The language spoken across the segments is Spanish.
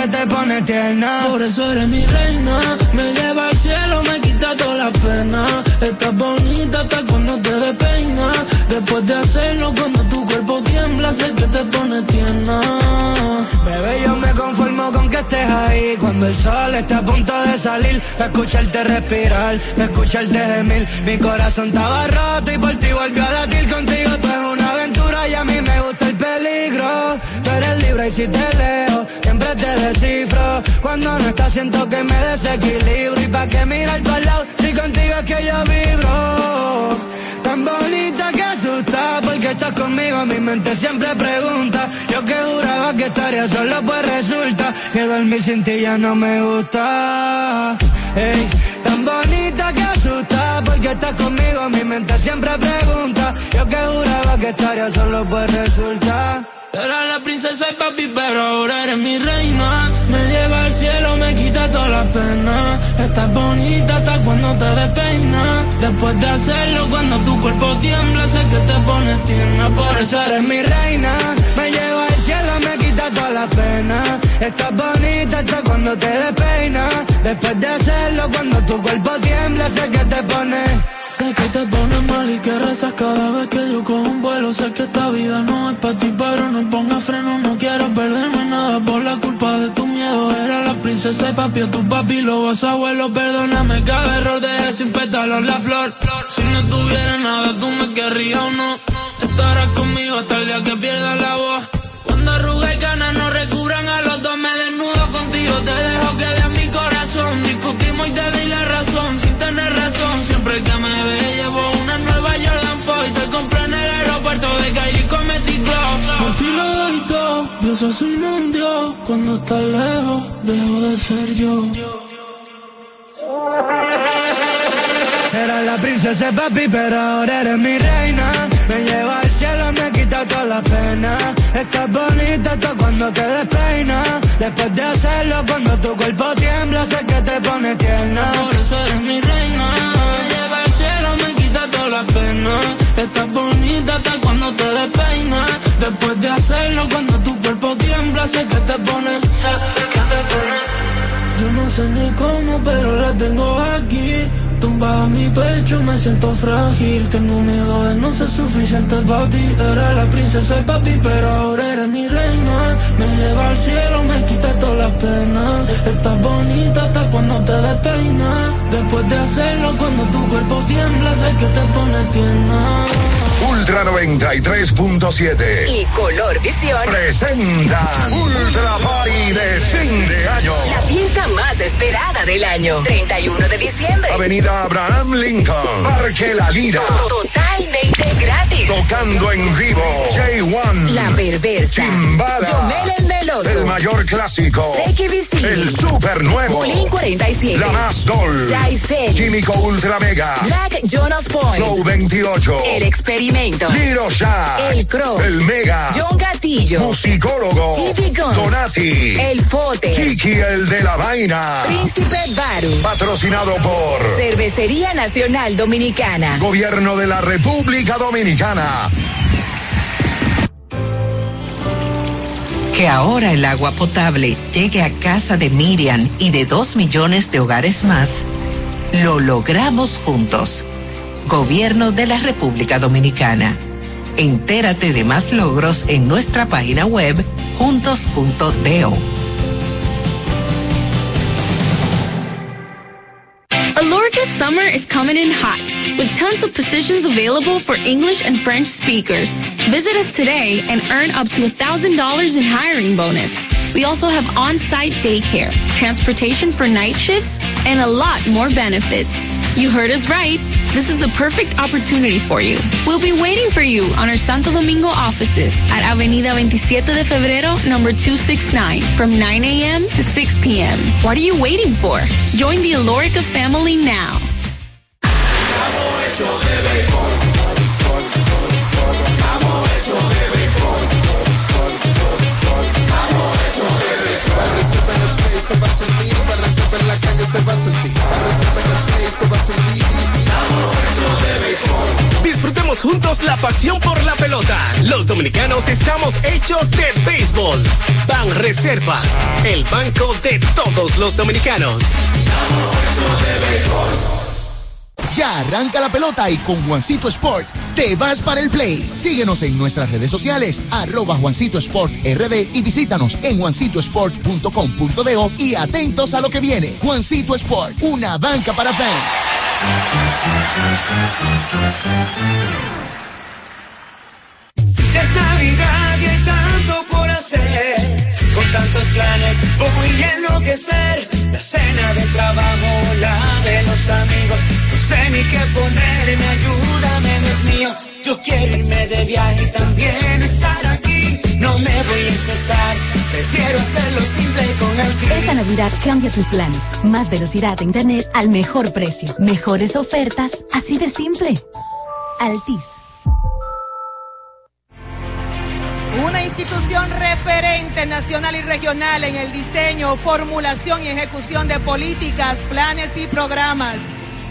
que te pone tierna. Por eso eres mi reina, me lleva al cielo, me quita toda la pena. Estás bonita hasta cuando te despeinas. Después de hacerlo, cuando tu cuerpo tiembla, sé que te pone tierna. Bebé, yo me conformo con que estés ahí. Cuando el sol está a punto de salir, escucharte respirar, me escucharte gemir. Mi corazón estaba roto y por ti volvió a latir contigo. Tú es una aventura y a mí me gusta el peligro. Y si te leo, siempre te descifro. Cuando no estás siento que me desequilibro. Y pa' que mirar por lado, si contigo es que yo vibro. Tan bonita que asusta, porque estás conmigo, mi mente siempre pregunta. Yo que juraba que estaría solo, pues resulta que dormir sin ti ya no me gusta. Tan bonita que asusta, porque estás conmigo, mi mente siempre pregunta. Yo que juraba que estaría solo, pues resulta. Era la princesa y papi, pero ahora eres mi reina. Me lleva al cielo, me quita toda la pena. Estás bonita hasta cuando te despeinas. Después de hacerlo, cuando tu cuerpo tiembla, sé que te pones tierna. Por eso eres mi reina. Me lleva al cielo, me quita toda la pena. Estás bonita hasta cuando te despeinas. Después de hacerlo, cuando tu cuerpo tiembla, sé que te pones Sé que te pones mal y que rezas cada vez que yo cojo un vuelo. Sé que esta vida no es para ti, pero no ponga freno. No quiero perderme nada por la culpa de tu miedo. Era la princesa y papi, tu papi, lo vas abuelo. Perdóname cada error, dejé sin pétalos la flor. Si no tuviera nada, tú me querrías o no. Estarás conmigo hasta el día que pierda la voz. Dios. Cuando estás lejos, dejo de ser yo. Era la princesa papi, pero ahora eres mi reina. Me lleva al cielo, me quita toda la pena. Estás bonita hasta cuando te despeinas. Después de hacerlo, cuando tu cuerpo tiembla, sé que te pone tierna. Por eso eres mi reina. Me lleva al cielo, me quita toda la pena. Estás bonita hasta cuando te despeinas. Después de hacerlo, cuando tu cuerpo tiembla, sé que te pone, sé que te pone. Yo no sé ni cómo, pero la tengo aquí. Tumba a mi pecho, me siento frágil. Tengo miedo de no ser suficiente para ti. Era la princesa y papi, pero ahora eres mi reina. Me lleva al cielo, me quita todas las penas. Estás bonita hasta cuando te despeinas. Después de hacerlo, cuando tu cuerpo tiembla, sé que te pone tierna. Ultra 93.7 y Color Visión presentan Ultra Party de fin de año. La fiesta más esperada del año. 31 de diciembre. Avenida Abraham Lincoln, Parque La Lira. Totalmente gratis. Tocando en vivo. J1. La Perversa. Chimbala. Clásico. El super nuevo. Bulín 47. La más Dol. Jaisel. Químico Ultra Mega. Black Jonas Point. Flow 28. El Experimento. Shah. El Crow. El Mega. John Gatillo. Musicólogo. TV Guns. Donati. El Fote. Chiqui el de la vaina. Príncipe Baru. Patrocinado por Cervecería Nacional Dominicana. Gobierno de la República Dominicana. Que ahora el agua potable llegue a casa de Miriam y de dos millones de hogares más, lo logramos juntos. Gobierno de la República Dominicana. Entérate de más logros en nuestra página web juntos.do. summer is coming in hot, with tons of positions available for English and French speakers. Visit us today and earn up to $1,000 in hiring bonus. We also have on-site daycare, transportation for night shifts, and a lot more benefits. You heard us right. This is the perfect opportunity for you. We'll be waiting for you on our Santo Domingo offices at Avenida 27 de Febrero, number 269, from 9 a.m. to 6 p.m. What are you waiting for? Join the Alorica family now. Disfrutemos juntos la pasión por la pelota. Los dominicanos estamos hechos de béisbol. Ban Reservas, el banco de todos los dominicanos. Ya arranca la pelota y con Juancito Sport te vas para el play. Síguenos en nuestras redes sociales, arroba Juancito Sport RD y visítanos en juancitosport.com.de y atentos a lo que viene. Juancito Sport, una banca para fans. Ya es Navidad y hay tanto por hacer. Con tantos planes enloquecer. La cena del trabajo, la de los amigos. No sé ni qué ponerme, ayúdame, Dios mío. Yo quiero irme de viaje y también estar aquí. No me voy a estresar, prefiero hacerlo simple con Altis. Esta Navidad cambia tus planes. Más velocidad de internet al mejor precio. Mejores ofertas, así de simple. Altis. Una institución referente nacional y regional en el diseño, formulación y ejecución de políticas, planes y programas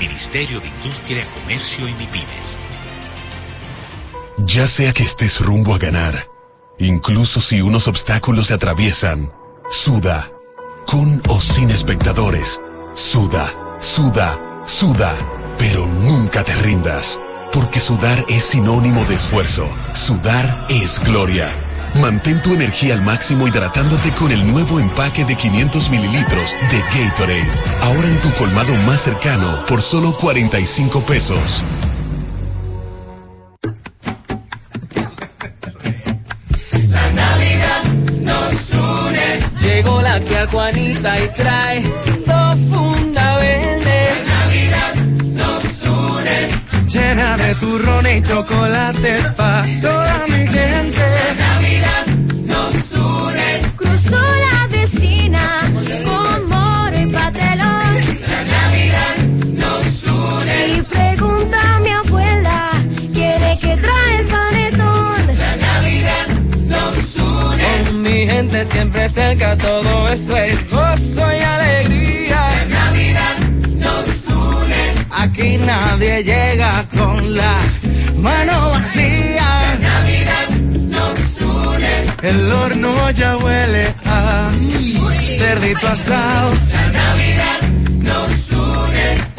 Ministerio de Industria, Comercio y MIPIMES. Ya sea que estés rumbo a ganar, incluso si unos obstáculos se atraviesan, suda, con o sin espectadores, suda, suda, suda, pero nunca te rindas, porque sudar es sinónimo de esfuerzo, sudar es gloria. Mantén tu energía al máximo hidratándote con el nuevo empaque de 500 mililitros de Gatorade. Ahora en tu colmado más cercano por solo 45 pesos. La Navidad nos une. Llegó la tía Juanita y trae Llena de turrón y chocolate pa' toda mi gente. La Navidad nos une. Cruzó la vecina con moro y patelón. La Navidad nos une. Y pregunta a mi abuela, ¿quiere que trae el panetón? La Navidad nos une. Con mi gente siempre cerca, todo eso es gozo y alegría. Aquí nadie llega con la mano vacía. La Navidad nos une. El horno ya huele a cerdito asado. La Navidad nos une.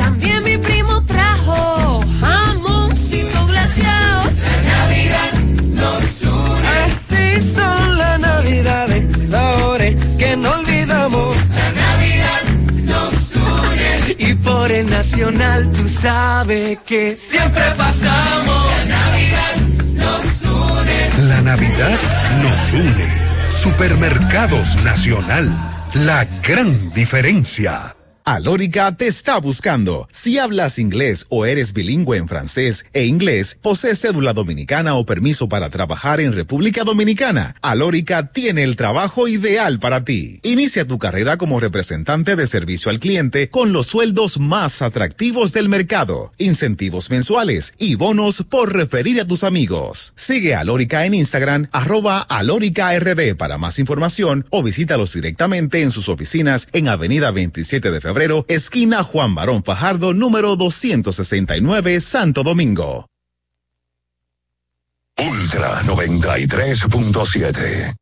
Por el nacional tú sabes que siempre pasamos. La Navidad nos une. La Navidad nos une. Supermercados Nacional. La gran diferencia. Alórica te está buscando. Si hablas inglés o eres bilingüe en francés e inglés, posees cédula dominicana o permiso para trabajar en República Dominicana, Alórica tiene el trabajo ideal para ti. Inicia tu carrera como representante de servicio al cliente con los sueldos más atractivos del mercado, incentivos mensuales y bonos por referir a tus amigos. Sigue Alórica en Instagram, arroba alóricard para más información o visítalos directamente en sus oficinas en Avenida 27 de Febrero febrero, esquina Juan Barón Fajardo, número 269, Santo Domingo. Ultra 93.7.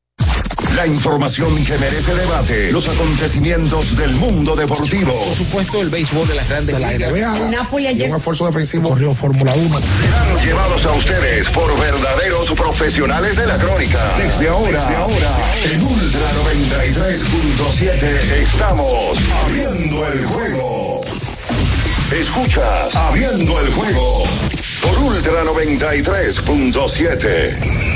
La información que merece debate, los acontecimientos del mundo deportivo. Por supuesto, el béisbol de las grandes de la NBA. Napoli ayer. Un esfuerzo defensivo. Corrió Fórmula 1. Serán llevados a ustedes por verdaderos profesionales de la crónica. Desde ahora, Desde ahora, en Ultra 93.7 estamos abriendo el juego. Escuchas Abriendo el juego por Ultra 93.7.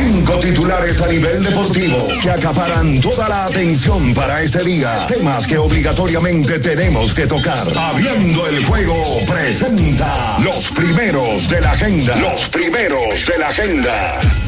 Cinco titulares a nivel deportivo que acaparan toda la atención para este día. Temas que obligatoriamente tenemos que tocar. Habiendo el juego presenta los primeros de la agenda. Los primeros de la agenda.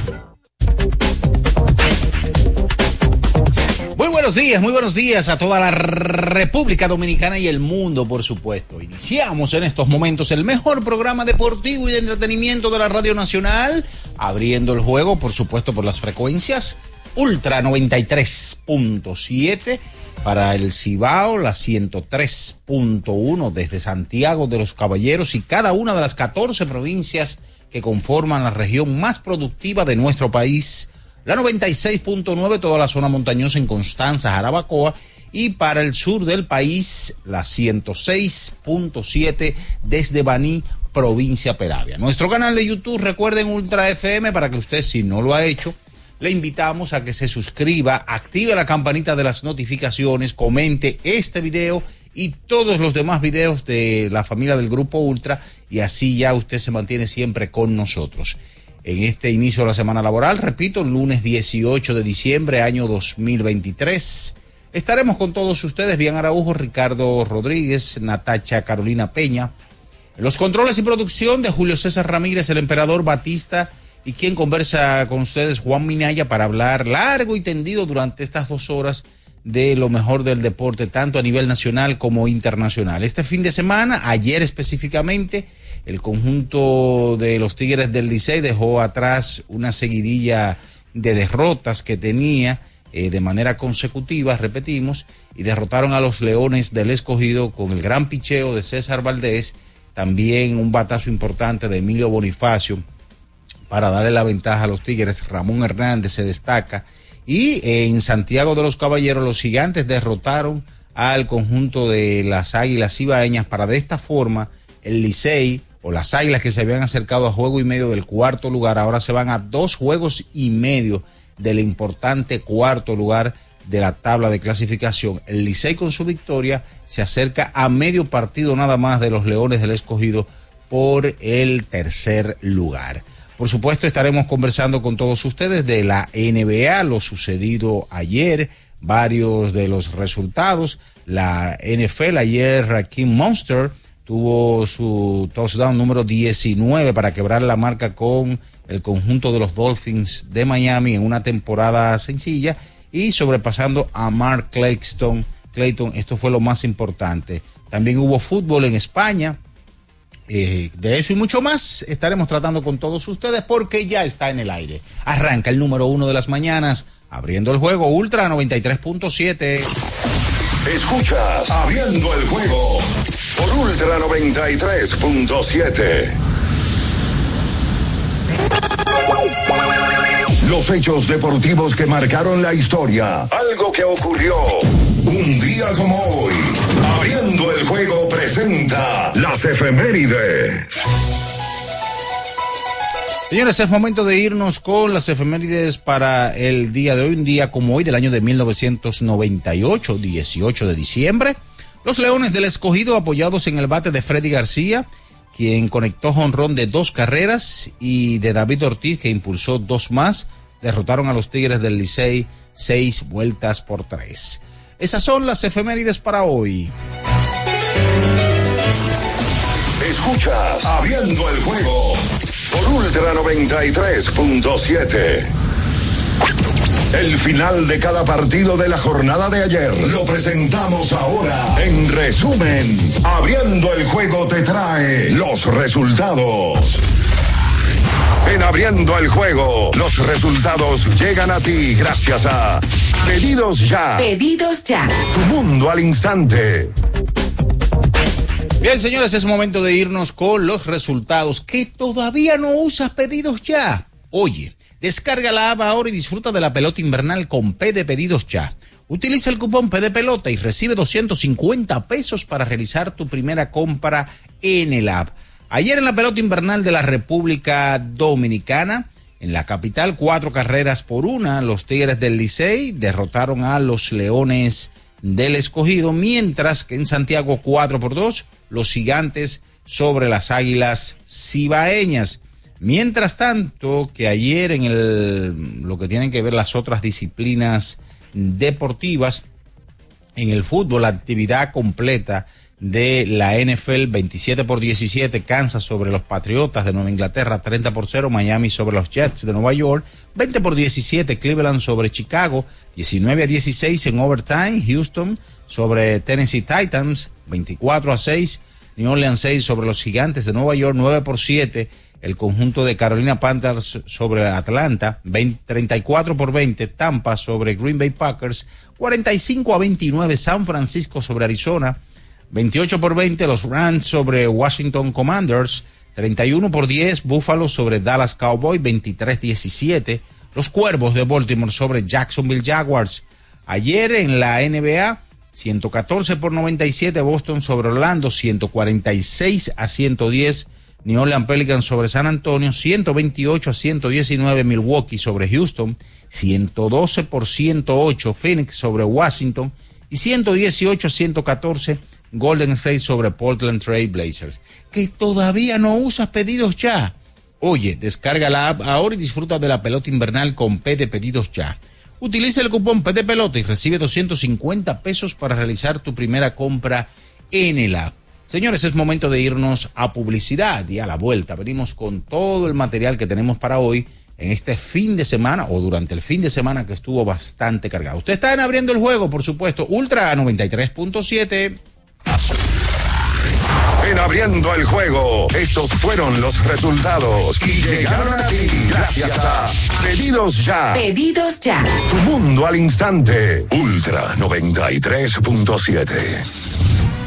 Buenos días, muy buenos días a toda la República Dominicana y el mundo, por supuesto. Iniciamos en estos momentos el mejor programa deportivo y de entretenimiento de la Radio Nacional, abriendo el juego, por supuesto, por las frecuencias Ultra 93.7 para el Cibao, la 103.1 desde Santiago de los Caballeros y cada una de las 14 provincias que conforman la región más productiva de nuestro país la 96.9 toda la zona montañosa en Constanza, Jarabacoa y para el sur del país la 106.7 desde Baní, provincia Peravia. Nuestro canal de YouTube, recuerden Ultra FM para que usted si no lo ha hecho, le invitamos a que se suscriba, active la campanita de las notificaciones, comente este video y todos los demás videos de la familia del Grupo Ultra y así ya usted se mantiene siempre con nosotros en este inicio de la semana laboral. Repito, lunes 18 de diciembre, año 2023. Estaremos con todos ustedes, Bien Araujo, Ricardo Rodríguez, Natacha Carolina Peña. Los controles y producción de Julio César Ramírez, el emperador Batista, y quien conversa con ustedes, Juan Minaya, para hablar largo y tendido durante estas dos horas de lo mejor del deporte, tanto a nivel nacional como internacional. Este fin de semana, ayer específicamente, el conjunto de los Tigres del Licey dejó atrás una seguidilla de derrotas que tenía eh, de manera consecutiva, repetimos, y derrotaron a los Leones del Escogido con el gran picheo de César Valdés, también un batazo importante de Emilio Bonifacio para darle la ventaja a los Tigres. Ramón Hernández se destaca. Y en Santiago de los Caballeros los gigantes derrotaron al conjunto de las Águilas Ibaeñas para de esta forma el Licey o las Águilas que se habían acercado a juego y medio del cuarto lugar, ahora se van a dos juegos y medio del importante cuarto lugar de la tabla de clasificación. El Licey con su victoria se acerca a medio partido nada más de los Leones del Escogido por el tercer lugar. Por supuesto estaremos conversando con todos ustedes de la NBA, lo sucedido ayer, varios de los resultados. La NFL ayer, Rakim Monster tuvo su touchdown número 19 para quebrar la marca con el conjunto de los Dolphins de Miami en una temporada sencilla y sobrepasando a Mark Clayton. Clayton, esto fue lo más importante. También hubo fútbol en España. Eh, de eso y mucho más estaremos tratando con todos ustedes porque ya está en el aire. Arranca el número uno de las mañanas, abriendo el juego Ultra 93.7. Escuchas, abriendo el juego por Ultra 93.7. Los hechos deportivos que marcaron la historia. Algo que ocurrió un día como hoy. Abriendo el juego presenta las efemérides. Señores, es momento de irnos con las efemérides para el día de hoy, un día como hoy del año de 1998, 18 de diciembre. Los Leones del Escogido apoyados en el bate de Freddy García, quien conectó jonrón de dos carreras y de David Ortiz, que impulsó dos más, derrotaron a los Tigres del Licey seis vueltas por tres. Esas son las efemérides para hoy. Escuchas Abriendo el juego por Ultra 93.7. El final de cada partido de la jornada de ayer lo presentamos ahora. En resumen, abriendo el juego te trae los resultados. En abriendo el juego, los resultados llegan a ti gracias a Pedidos Ya. Pedidos Ya. Tu mundo al instante. Bien, señores, es momento de irnos con los resultados. que todavía no usas pedidos ya? Oye. Descarga la app ahora y disfruta de la pelota invernal con P de pedidos ya. Utiliza el cupón P de pelota y recibe 250 pesos para realizar tu primera compra en el app. Ayer en la pelota invernal de la República Dominicana, en la capital, cuatro carreras por una, los Tigres del Licey derrotaron a los Leones del Escogido, mientras que en Santiago, cuatro por dos, los Gigantes sobre las Águilas Cibaeñas. Mientras tanto, que ayer en el, lo que tienen que ver las otras disciplinas deportivas, en el fútbol, la actividad completa de la NFL 27 por 17, Kansas sobre los Patriotas de Nueva Inglaterra, 30 por 0, Miami sobre los Jets de Nueva York, 20 por 17, Cleveland sobre Chicago, 19 a 16 en overtime, Houston sobre Tennessee Titans, 24 a 6, New Orleans 6 sobre los Gigantes de Nueva York, 9 por 7, el conjunto de Carolina Panthers sobre Atlanta, 34 por 20, Tampa sobre Green Bay Packers, 45 a 29, San Francisco sobre Arizona, 28 por 20 los Rams sobre Washington Commanders, 31 por 10 Buffalo sobre Dallas Cowboys, 23-17 los Cuervos de Baltimore sobre Jacksonville Jaguars. Ayer en la NBA, 114 por 97 Boston sobre Orlando, 146 a 110 New Orleans Pelicans sobre San Antonio, 128 a 119 Milwaukee sobre Houston, 112 por 108 Phoenix sobre Washington y 118 a 114 Golden State sobre Portland Trail Blazers. Que todavía no usas pedidos ya. Oye, descarga la app ahora y disfruta de la pelota invernal con P de pedidos ya. Utiliza el cupón P de pelota y recibe 250 pesos para realizar tu primera compra en el app. Señores, es momento de irnos a publicidad y a la vuelta. Venimos con todo el material que tenemos para hoy en este fin de semana o durante el fin de semana que estuvo bastante cargado. Usted está en abriendo el juego, por supuesto. Ultra 93.7. En abriendo el juego, estos fueron los resultados y llegaron a ti gracias a Pedidos Ya. Pedidos ya. Tu mundo al instante. Ultra 93.7.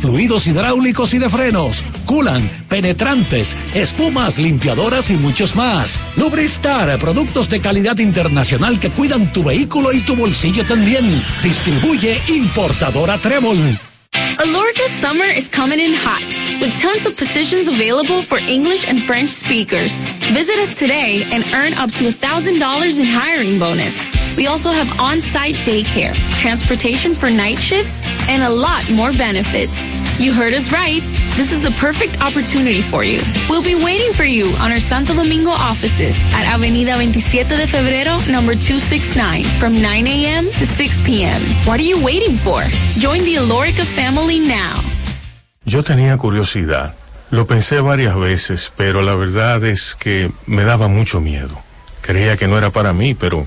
fluidos hidráulicos y de frenos, culan, penetrantes, espumas, limpiadoras y muchos más. Lubristar, productos de calidad internacional que cuidan tu vehículo y tu bolsillo también. Distribuye importadora Trébol. Alorca's summer is coming in hot, with tons of positions available for English and French speakers. Visit us today and earn up to $1,000 in hiring bonus. We also have on-site daycare, transportation for night shifts, and a lot more benefits. You heard us right. This is the perfect opportunity for you. We'll be waiting for you on our Santo Domingo offices at Avenida 27 de Febrero, number 269, from 9 a.m. to 6 p.m. What are you waiting for? Join the Alorica family now. Yo tenía curiosidad. Lo pensé varias veces, pero la verdad es que me daba mucho miedo. Creía que no era para mí, pero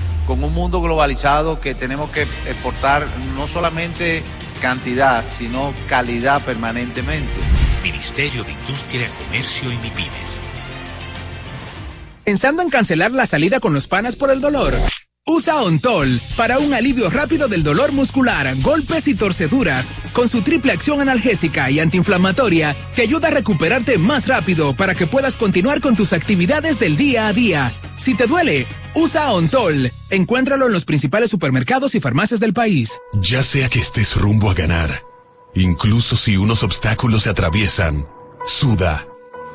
con un mundo globalizado que tenemos que exportar no solamente cantidad, sino calidad permanentemente. Ministerio de Industria, Comercio y MIPIMES. Pensando en cancelar la salida con los panas por el dolor. Usa Ontol para un alivio rápido del dolor muscular, golpes y torceduras. Con su triple acción analgésica y antiinflamatoria, te ayuda a recuperarte más rápido para que puedas continuar con tus actividades del día a día. Si te duele, usa Ontol. Encuéntralo en los principales supermercados y farmacias del país. Ya sea que estés rumbo a ganar, incluso si unos obstáculos se atraviesan, suda,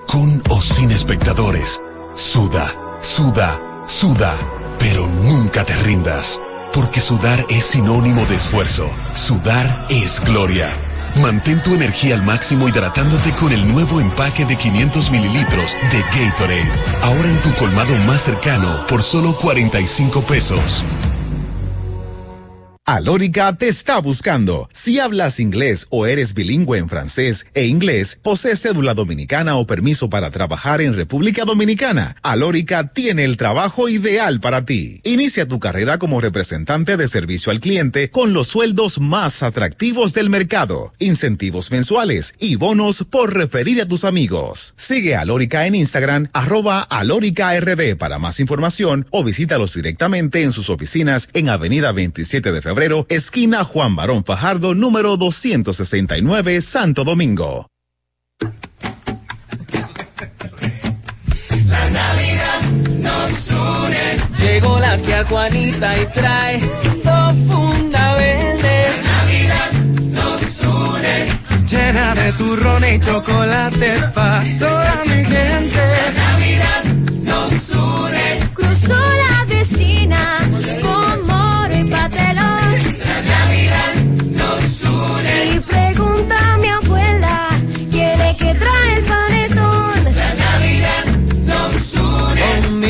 con o sin espectadores, suda, suda, suda Pero nunca te rindas, porque sudar es sinónimo de esfuerzo. Sudar es gloria. Mantén tu energía al máximo hidratándote con el nuevo empaque de 500 mililitros de Gatorade. Ahora en tu colmado más cercano por solo 45 pesos. Alórica te está buscando. Si hablas inglés o eres bilingüe en francés e inglés, posees cédula dominicana o permiso para trabajar en República Dominicana, Alórica tiene el trabajo ideal para ti. Inicia tu carrera como representante de servicio al cliente con los sueldos más atractivos del mercado, incentivos mensuales y bonos por referir a tus amigos. Sigue a Alórica en Instagram, arroba alóricard para más información o visítalos directamente en sus oficinas en Avenida 27 de Febrero esquina Juan Barón Fajardo, número 269, Santo Domingo. La Navidad nos une. Llegó la tía Juanita y trae dos funda verde. La Navidad nos une. Llena de turrón y chocolate pa' toda mi gente. La Navidad nos une. Cruzó la vecina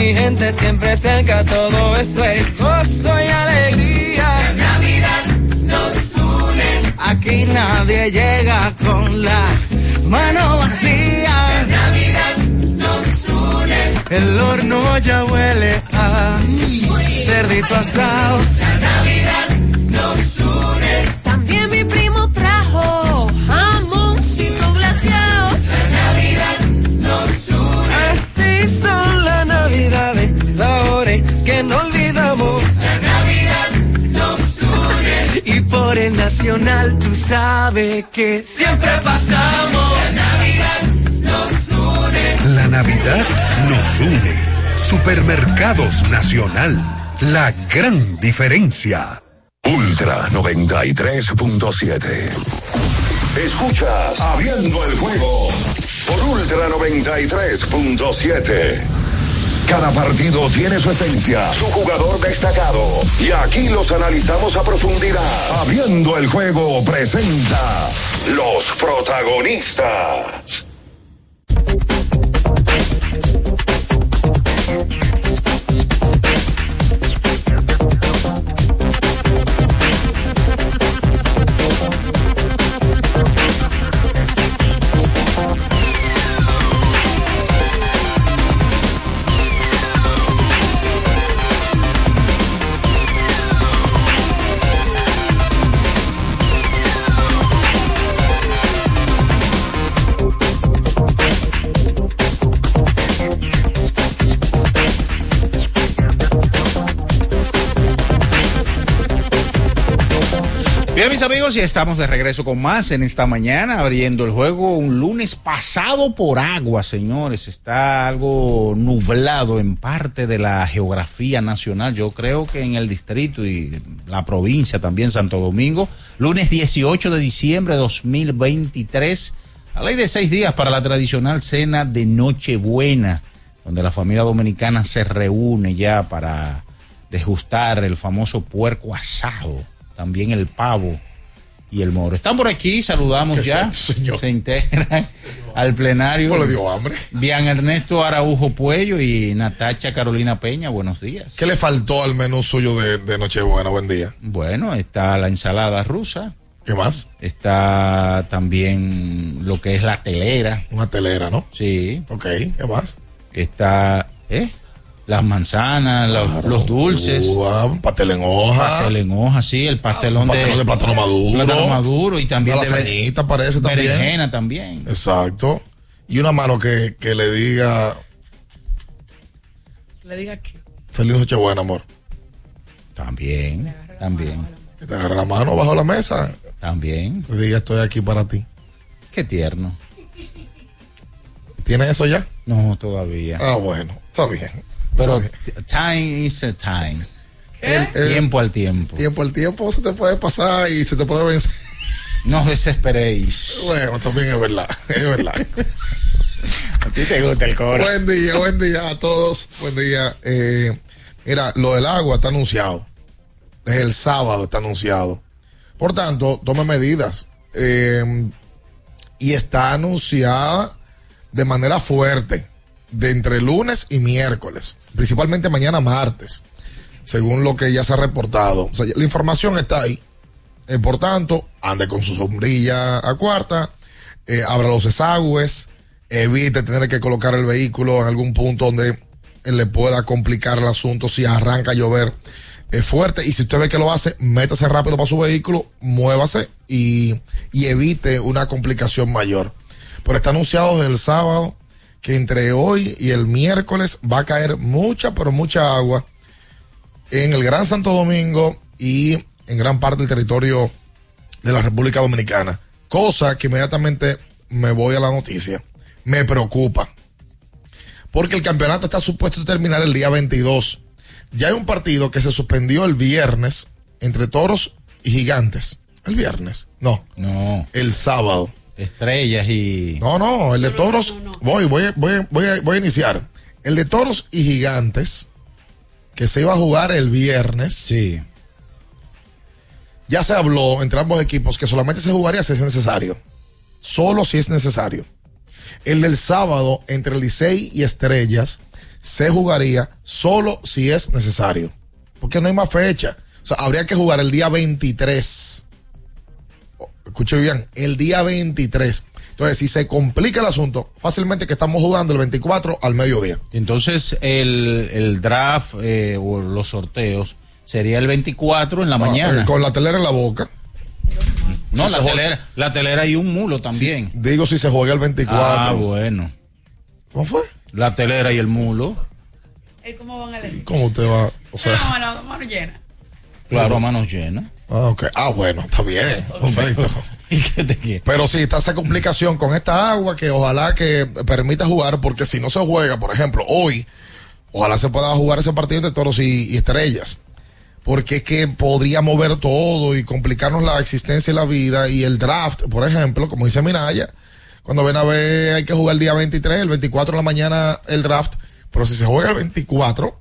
mi gente siempre cerca, todo eso es gozo y alegría. La Navidad nos une. Aquí nadie llega con la mano vacía. La Navidad nos une. El horno ya huele a cerdito asado. La Navidad nos une. Y por el nacional tú sabes que siempre pasamos. La Navidad nos une. La Navidad nos une. Supermercados Nacional. La gran diferencia. Ultra 93.7. Escuchas Abriendo el juego por Ultra 93.7. Cada partido tiene su esencia, su jugador destacado. Y aquí los analizamos a profundidad. Abriendo el juego presenta los protagonistas. Amigos, ya estamos de regreso con más en esta mañana, abriendo el juego un lunes pasado por agua, señores. Está algo nublado en parte de la geografía nacional. Yo creo que en el distrito y la provincia también, Santo Domingo, lunes 18 de diciembre de 2023, a ley de seis días para la tradicional cena de Nochebuena, donde la familia dominicana se reúne ya para degustar el famoso puerco asado también el pavo y el moro. Están por aquí, saludamos ¿Qué ya. se- señor? Se integran al plenario. ¿Cómo le dio hambre? Bian Ernesto Araujo Puello y Natacha Carolina Peña, buenos días. ¿Qué le faltó al menú suyo de, de Nochebuena? Buen día. Bueno, está la ensalada rusa. ¿Qué más? Está también lo que es la telera. Una telera, ¿no? Sí. Ok, ¿qué más? Está, ¿eh? Las manzanas, los, los dulces. Uva, pastel en hoja. Pastel en hoja, sí, el pastelón, pastelón de plátano maduro. Plátano maduro y también Una de lasañita parece también. berenjena también. Exacto. Y una mano que, que le diga Le diga que. feliz Nochebuena, amor. También, también. Que te agarre la mano bajo la mesa. También. Te diga estoy aquí para ti. Qué tierno. ¿Tienes eso ya? No, todavía. Ah, bueno, está bien. Pero time is a time. El- el- tiempo al tiempo. Tiempo al tiempo se te puede pasar y se te puede vencer. No desesperéis. Bueno, también es verdad, es verdad. A ti te gusta el coro. Buen día, buen día a todos. Buen día. Eh, Mira, lo del agua está anunciado. Desde el sábado está anunciado. Por tanto, tome medidas. Eh, y está anunciada de manera fuerte de entre lunes y miércoles, principalmente mañana martes, según lo que ya se ha reportado. O sea, la información está ahí. Eh, por tanto, ande con su sombrilla a cuarta, eh, abra los desagües, evite tener que colocar el vehículo en algún punto donde le pueda complicar el asunto si arranca a llover eh, fuerte. Y si usted ve que lo hace, métase rápido para su vehículo, muévase y, y evite una complicación mayor. Pero está anunciado desde el sábado que entre hoy y el miércoles va a caer mucha, pero mucha agua en el Gran Santo Domingo y en gran parte del territorio de la República Dominicana. Cosa que inmediatamente me voy a la noticia. Me preocupa. Porque el campeonato está supuesto a terminar el día 22. Ya hay un partido que se suspendió el viernes entre toros y gigantes. El viernes. No. No. El sábado. Estrellas y. No, no, el de toros. Voy, voy, voy, voy, a, voy a iniciar. El de toros y gigantes, que se iba a jugar el viernes. Sí. Ya se habló entre ambos equipos que solamente se jugaría si es necesario. Solo si es necesario. El del sábado entre Licey y Estrellas se jugaría solo si es necesario. Porque no hay más fecha. O sea, habría que jugar el día 23. Escuche bien, el día 23. Entonces, si se complica el asunto, fácilmente que estamos jugando el 24 al mediodía. Entonces, el, el draft eh, o los sorteos sería el 24 en la Ah, mañana. eh, con la telera en la boca. no, si la juega- telera, la telera y un mulo también. Digo si se juega el 24. Ah, bueno. ¿Cómo fue? La telera y el mulo. ¿Cómo van a elegir? ¿Cómo usted va? O sea, No, mano, mano llena. Claro, a manos llenas. Ah, ok. Ah, bueno, está bien. Perfecto. Pero sí, está esa complicación con esta agua que ojalá que permita jugar, porque si no se juega, por ejemplo, hoy, ojalá se pueda jugar ese partido entre toros y, y estrellas. Porque es que podría mover todo y complicarnos la existencia y la vida. Y el draft, por ejemplo, como dice Minaya, cuando ven a ver hay que jugar el día 23, el 24 de la mañana el draft. Pero si se juega el 24,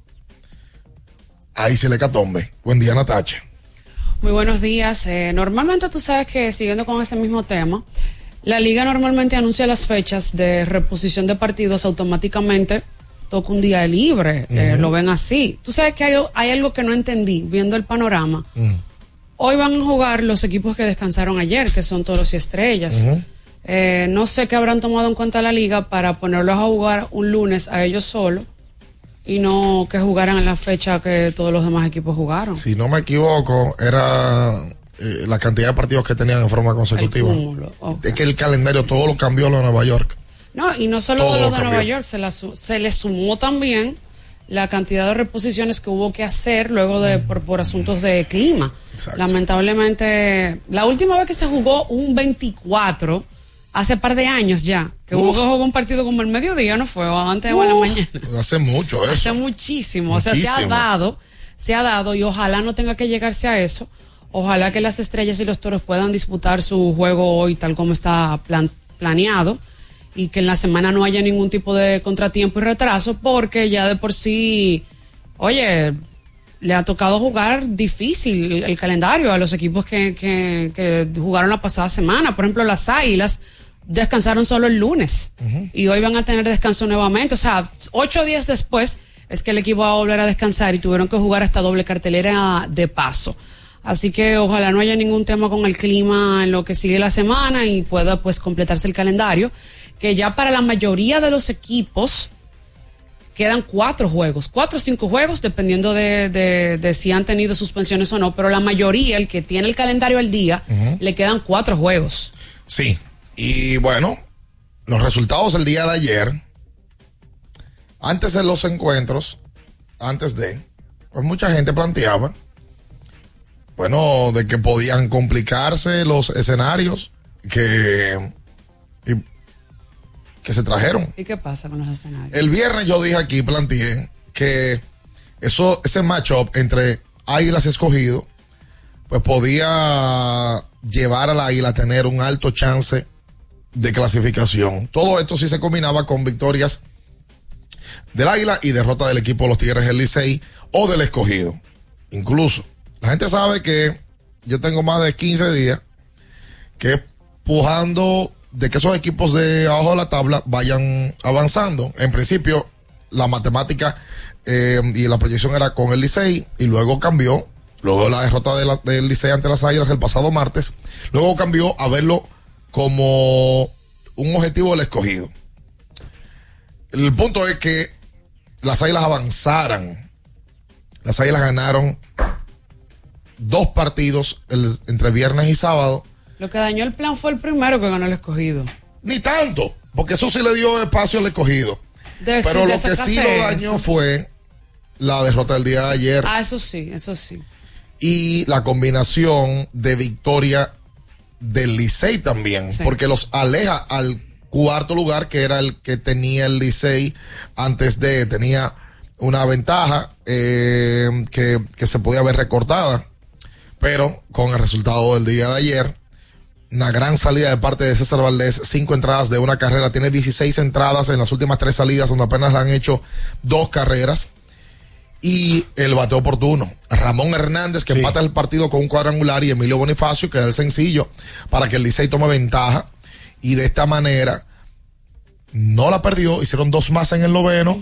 ahí se le catombe. Buen día, Natacha. Muy buenos días. Eh, normalmente tú sabes que siguiendo con ese mismo tema, la liga normalmente anuncia las fechas de reposición de partidos automáticamente. Toca un día libre, eh, lo ven así. Tú sabes que hay, hay algo que no entendí viendo el panorama. Hoy van a jugar los equipos que descansaron ayer, que son toros y estrellas. Eh, no sé qué habrán tomado en cuenta la liga para ponerlos a jugar un lunes a ellos solos y no que jugaran en la fecha que todos los demás equipos jugaron. Si no me equivoco, era eh, la cantidad de partidos que tenían en forma consecutiva. Cúmulo. Es que el calendario todo lo cambió lo de Nueva York. No, y no solo Todo los de cambió. Nueva York, se, la se le sumó también la cantidad de reposiciones que hubo que hacer luego de por, por asuntos de clima. Lamentablemente, la última vez que se jugó un 24, hace par de años ya, que hubo Uf. que jugar un partido como el mediodía, ¿no fue? O antes o en la Uf, mañana. Hace mucho eso. Hace muchísimo. O sea, se ha dado, se ha dado y ojalá no tenga que llegarse a eso. Ojalá que las estrellas y los toros puedan disputar su juego hoy tal como está plan- planeado y que en la semana no haya ningún tipo de contratiempo y retraso porque ya de por sí, oye, le ha tocado jugar difícil el, el calendario a los equipos que, que, que jugaron la pasada semana. Por ejemplo, las Águilas descansaron solo el lunes y hoy van a tener descanso nuevamente. O sea, ocho días después es que el equipo va a volver a descansar y tuvieron que jugar esta doble cartelera de paso. Así que ojalá no haya ningún tema con el clima en lo que sigue la semana y pueda pues completarse el calendario, que ya para la mayoría de los equipos quedan cuatro juegos, cuatro o cinco juegos, dependiendo de, de- de si han tenido suspensiones o no, pero la mayoría, el que tiene el calendario al día, le quedan cuatro juegos. Sí. Y bueno, los resultados del día de ayer, antes de los encuentros, antes de, pues mucha gente planteaba, bueno, de que podían complicarse los escenarios que, y- que se trajeron. ¿Y qué pasa con los escenarios? El viernes yo dije aquí, planteé que eso, ese matchup entre Águilas escogido, pues podía llevar al Águila a tener un alto chance de clasificación. Todo esto sí se combinaba con victorias del Águila y derrota del equipo de los Tigres del Licey o del Escogido. Incluso, la gente sabe que yo tengo más de 15 días que pujando de que esos equipos de abajo de la tabla vayan avanzando. En principio, la matemática eh, y la proyección era con el Licey y luego cambió. Luego la derrota de la- del Licey ante las Águilas el pasado martes. Luego cambió a verlo como un objetivo del escogido. El punto es que las Águilas avanzaran. Las Águilas ganaron dos partidos el- entre viernes y sábado. Lo que dañó el plan fue el primero que ganó el escogido. Ni tanto, porque eso sí le dio espacio al escogido. De- Pero sí, lo que sí lo dañó eso. fue la derrota del día de ayer Ah, eso sí, eso sí. y la combinación de victoria del Licey también, Sí. porque los aleja al cuarto lugar, que era el que tenía el Licey antes de, tenía una ventaja eh, que, que se podía ver recortada, pero con el resultado del día de ayer, una gran salida de parte de César Valdés, cinco entradas de una carrera, tiene 16 entradas en las últimas tres salidas, donde apenas le han hecho dos carreras. Y el bateo oportuno. Ramón Hernández, que empata el partido con un cuadrangular, y Emilio Bonifacio, que da el sencillo para que el Licey tome ventaja. Y de esta manera, no la perdió, hicieron dos más en el noveno.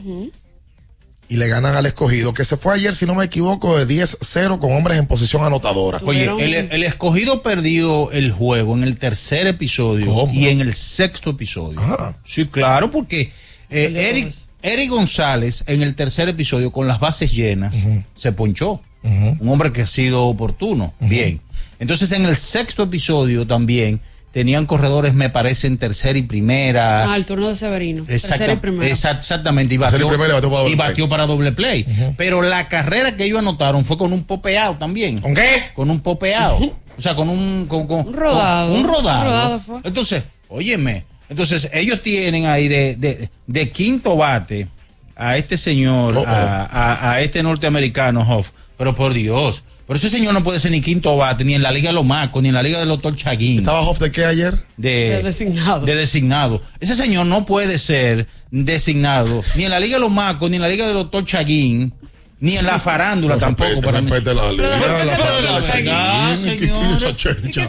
Y le ganan al escogido, que se fue ayer, si no me equivoco, de 10-0 con hombres en posición anotadora. Oye, el, el escogido perdió el juego en el tercer episodio y en el sexto episodio. Sí, claro, porque eh, Eric, Eric González en el tercer episodio con las bases llenas se ponchó. Un hombre que ha sido oportuno. Bien. Entonces en el sexto episodio también tenían corredores, me parece, en tercera y primera. Ah, el turno de Severino. Exacta- Tercera y primera. exact- exactamente, y batió, primera batió para doble y play. batió para doble play. Pero la carrera que ellos anotaron fue con un popeado también. ¿Con qué? Con un popeado. o sea, con un... Con, con- Un rodado. con un rodado. Un rodado fue. Entonces, óyeme, entonces ellos tienen ahí de, de, de quinto bate a este señor, Oh, a, a- a este norteamericano, Hoff. Pero por Dios, pero ese señor no puede ser ni quinto bate, ni en la Liga de los Macos, ni en la Liga del doctor Chaguín. ¿Estaba Hoff de qué ayer? De, De designado. de designado. Ese señor no puede ser designado ni en la Liga de los Macos, ni en la Liga del doctor Chaguín, ni en la farándula tampoco. para mí. La Pero la verdad.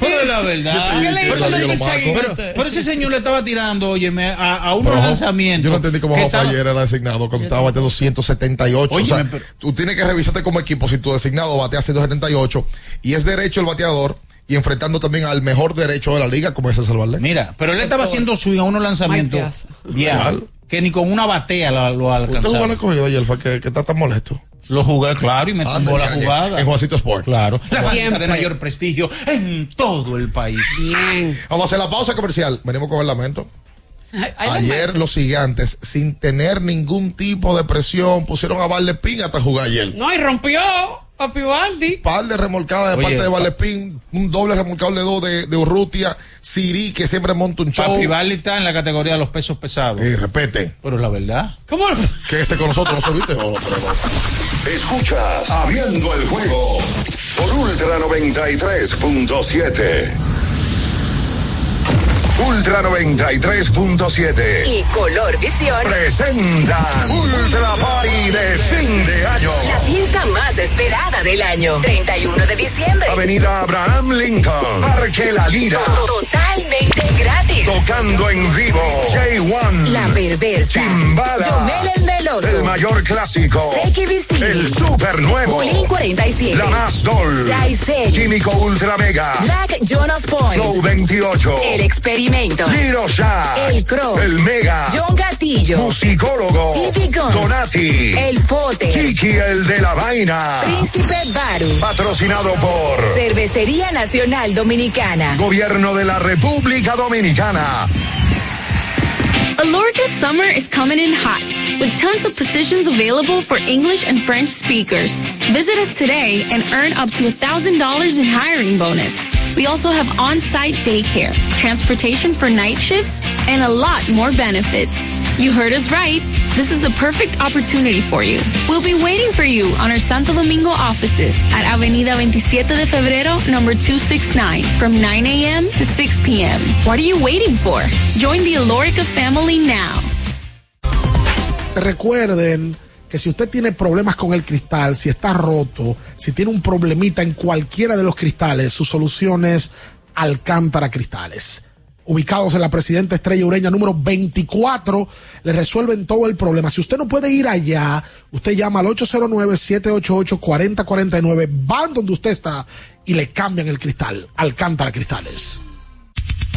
Pero la verdad. ¿Qué le hizo Pero- la ese señor le estaba tirando, óyeme, a, a unos lanzamientos. Yo no entendí cómo estaba- ayer era designado, cuando estaba bateando 178. o sea, tú tienes que revisarte como equipo si tu designado batea 178 y es derecho el bateador y enfrentando también al mejor derecho de la liga, como es César Valdés. Mira, pero él estaba haciendo swing a unos lanzamientos. Bien, que ni con una batea lo, lo ¿Usted jugó alcanzaba. el escogido fue que, que está tan molesto? Lo jugué, claro, y me Ah, tumbó la en- jugada. En Juancito Sport. Claro. La banca de mayor prestigio en todo el país. Bien. Vamos a hacer la pausa comercial. Venimos con el lamento. Ayer los gigantes, sin tener ningún tipo de presión, pusieron a Valepín hasta jugar ayer. No, y rompió Papi Baldi. par de remolcadas de Oye, parte de Valepín, un doble remolcado de dos de, de Urrutia, Siri, que siempre monta un show. Papi Barley está en la categoría de los pesos pesados. Y repete, Pero la verdad. ¿Cómo? que ese con nosotros, ¿no se viste? Oh. Escuchas Abriendo el juego por Ultra 93.7. Ultra 93.7. Y Color Visión. Presentan Ultra Party de fin de año. La fiesta más esperada del año. 31 de diciembre. Avenida Abraham Lincoln. Parque La Lira. Totalmente gratis. Tocando en vivo. J1. La perversa. Chimbala. Yomel el mayor clásico. Vicini. El super nuevo. Bulín 47. La más dol. Jaisel. Químico Ultra Mega. Black Jonas Point. Flow 28. El experimento. Giro Shah. El Crow. El Mega. John Gatillo. Musicólogo. Tiffy Guns. Donati. El Fote. Kiki el de la vaina. Príncipe Baru. Patrocinado por Cervecería Nacional Dominicana. Gobierno de la República Dominicana. Alorca summer is coming in hot, with tons of positions available for English and French speakers. Visit us today and earn up to $1,000 in hiring bonus. We also have on-site daycare, transportation for night shifts, and a lot more benefits. You heard us right. This is the perfect opportunity for you. We'll be waiting for you on our Santo Domingo offices at Avenida 27 de Febrero, number 269, from 9 a.m. to 6 p.m. What are you waiting for? Join the Alorica family now. Recuerden que si usted tiene problemas con el cristal, si está roto, si tiene un problemita en cualquiera de los cristales, su solución es Alcántara Cristales. Ubicados en la Presidenta Estrella Ureña número 24, le resuelven todo el problema. Si usted no puede ir allá, usted llama al 809-788-4049, van donde usted está y le cambian el cristal. Alcántara Cristales.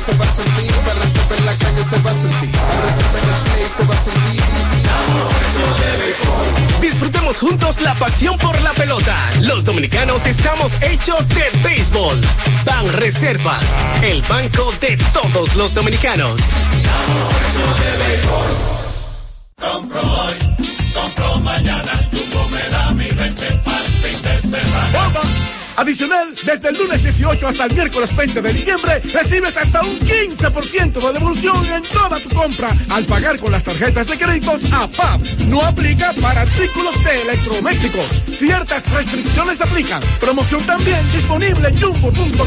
Se va a sentir, me en la calle se va a sentir, me play se va a sentir. Disfrutemos juntos la pasión por la pelota. Los dominicanos estamos hechos de béisbol. Ban Reservas, el banco de todos los dominicanos. Compro hoy, compro mañana, Jumbo me mi 20 para el fin de semana. Adicional, desde el lunes 18 hasta el miércoles 20 de diciembre, recibes hasta un 15% de devolución en toda tu compra al pagar con las tarjetas de créditos APAP. No aplica para artículos de electrodomésticos. Ciertas restricciones aplican. Promoción también disponible en jumbo.com.do.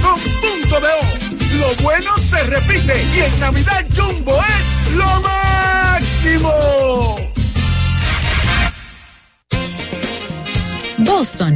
Lo bueno se repite y en Navidad Jumbo es lo máximo. Boston,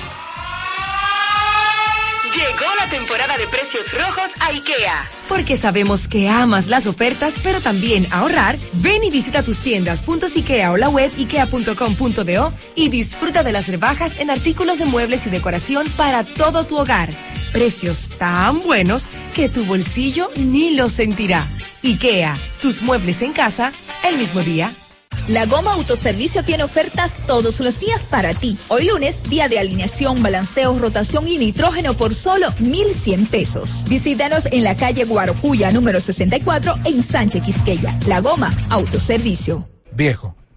Llegó la temporada de precios rojos a IKEA. Porque sabemos que amas las ofertas, pero también ahorrar. Ven y visita tus tiendas IKEA o la web ikea.com.do y disfruta de las rebajas en artículos de muebles y decoración para todo tu hogar. Precios tan buenos que tu bolsillo ni lo sentirá. IKEA, tus muebles en casa el mismo día. La Goma Autoservicio tiene ofertas todos los días para ti. Hoy lunes, día de alineación, balanceo, rotación y nitrógeno por solo 1,100 pesos. Visítanos en la calle Guarocuya, número 64, en Sánchez Quisqueya. La Goma Autoservicio. Viejo,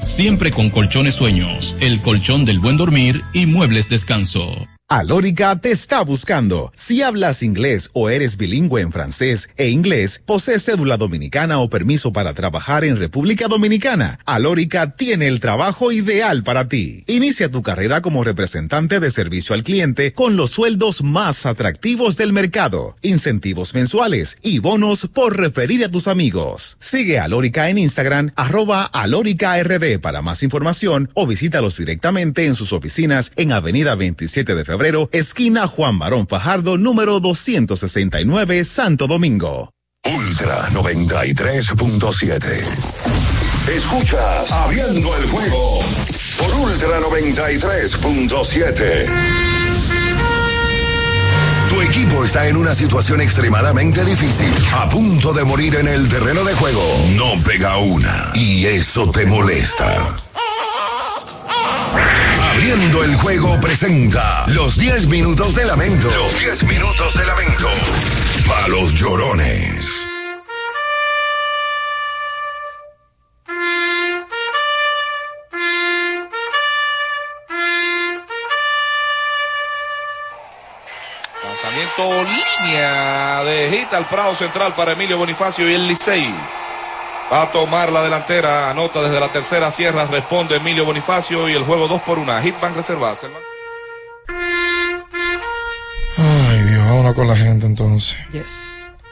siempre con colchones sueños, el colchón del buen dormir y muebles descanso. Alórica te está buscando. Si hablas inglés o eres bilingüe en francés e inglés, posees cédula dominicana o permiso para trabajar en República Dominicana, Alórica tiene el trabajo ideal para ti. Inicia tu carrera como representante de servicio al cliente con los sueldos más atractivos del mercado, incentivos mensuales y bonos por referir a tus amigos. Sigue Alórica en Instagram, arroba Alórica RD para más información o visítalos directamente en sus oficinas en Avenida 27 de Febrero esquina Juan Barón Fajardo, número 269, Santo Domingo. Ultra 93.7. Escuchas Abriendo el juego por Ultra 93.7. Tu equipo está en una situación extremadamente difícil, a punto de morir en el terreno de juego. No pega una y eso te molesta. Abriendo el juego presenta los 10 minutos de lamento. Los 10 minutos de lamento. Para los llorones. Lanzamiento línea de hit al Prado Central para Emilio Bonifacio y el Licey. Va a tomar la delantera, anota desde la tercera sierra, responde Emilio Bonifacio y el juego 2 por 1. Hit van reservarse. Ay, Dios, vámonos con la gente entonces. Yes.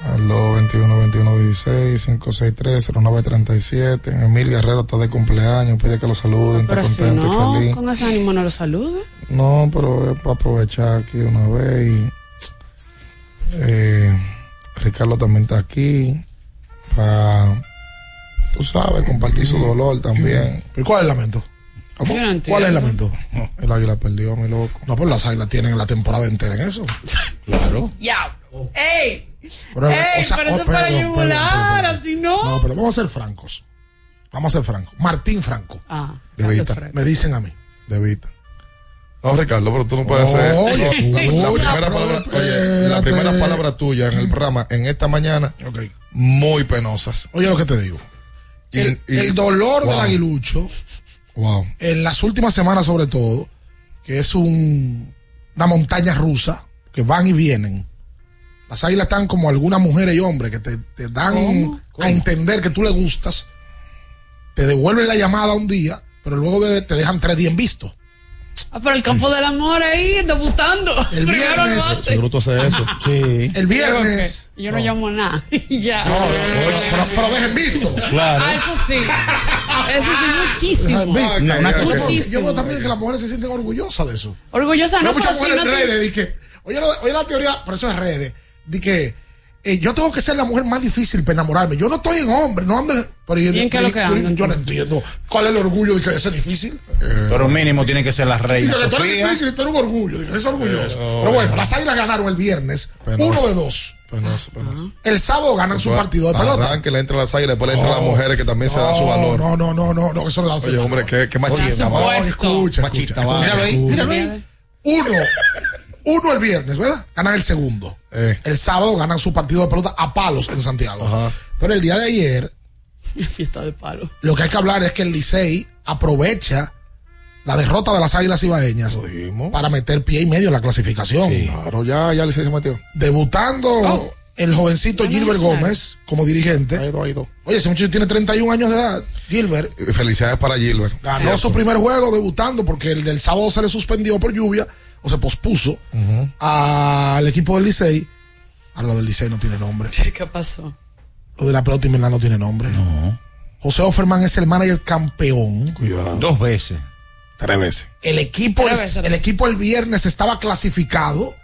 Al 221 21 16 563 0937 Emil Guerrero está de cumpleaños, pide que lo saluden, está Pero si contento y feliz. con ese ánimo no lo saluda. No, pero es para aprovechar aquí una vez y eh, Ricardo también está aquí para, tú sabes, compartir su dolor también. ¿Y cuál es el lamento? ¿Cómo? Yo no entiendo. ¿Cuál es el lamento? El águila perdió, mi loco. No, pues las águilas tienen la temporada entera en eso. Claro. Ya. ¡Ey! Pero, ¡Ey! o sea, pero eso oh, para perdón, yugular, perdón, así no. No, pero vamos a ser francos. Vamos a ser francos. Martín Franco. Ah, De Vita. Me dicen a mí. De Vita. No, Ricardo, pero tú no puedes Oye, hacer. no, la, primera pero palabra, oye, la primera palabra tuya en el programa, en esta mañana, Ok. muy penosas. Oye lo que te digo. El, dolor del aguilucho, Wow. en las últimas semanas sobre todo, que es un, una montaña rusa, que van y vienen. Las águilas están como algunas mujeres y hombres que te, te dan ¿Cómo? a entender que tú le gustas, te devuelven la llamada un día, pero luego de- te dejan tres días en visto. Ah, pero el campo del amor ahí, debutando. El Primero viernes, lo hace. Si Bruto hace eso. Sí. El viernes. Yo no llamo a nada. ya. No, pero, pero dejen visto. Claro. Ah, eso sí. Eso sí, muchísimo. No, una Yo- veo también que las mujeres se sienten orgullosas de eso. Orgullosa Hay no, muchas pero sí mujeres no en te- redes di que, oye la teoría, por eso es redes, di que eh, yo tengo que ser la mujer más difícil para enamorarme. Yo no estoy en hombre, no ando. Pero yo, ¿Y en qué lo que yo- andan, yo no entiendo. ¿Cuál es el orgullo de que es difícil? Pero mínimo tiene que ser la reina que tú eres difícil y tú eres un orgullo. Es orgulloso. Eh, Pero bueno, las águilas ganaron el viernes. Penoso. Uno de dos. Penoso, penoso. El sábado ganan su partido de pelota. Arranque, le entra las águilas, después le entran las No. mujeres que también se dan su No, valor. No, no, no, no, no, eso le da Oye, hombre, qué, qué machista, No, va. escucha, Machista, escucha, va. escucha, Míralo ahí, míralo ahí. Uno, uno el viernes, ¿verdad? Ganan el segundo. Eh. El sábado ganan su partido de pelota a palos en Santiago. Ajá. Pero el día de ayer, Fiesta de palo. lo que hay que hablar es que el Licey aprovecha la derrota de las Águilas Ibaeñas para meter pie y medio en la clasificación. Claro, ya, ya le se metió. Debutando Oh. el jovencito Gilbert. Gómez como dirigente. Ha ido, ha ido. Oye, ese muchacho tiene 31 años de edad. Gilbert Y Felicidades para Gilbert. ganó Cierto. su primer juego debutando porque el del sábado se le suspendió por lluvia o se pospuso al equipo del Licey. Ahora lo del Licey no tiene nombre. ¿Qué pasó? Lo de la pelota invernal no tiene nombre. No. José Offerman es el manager campeón. Cuidado. Dos veces. Tres veces. El equipo, Tres el, veces, el tres equipo el viernes estaba clasificado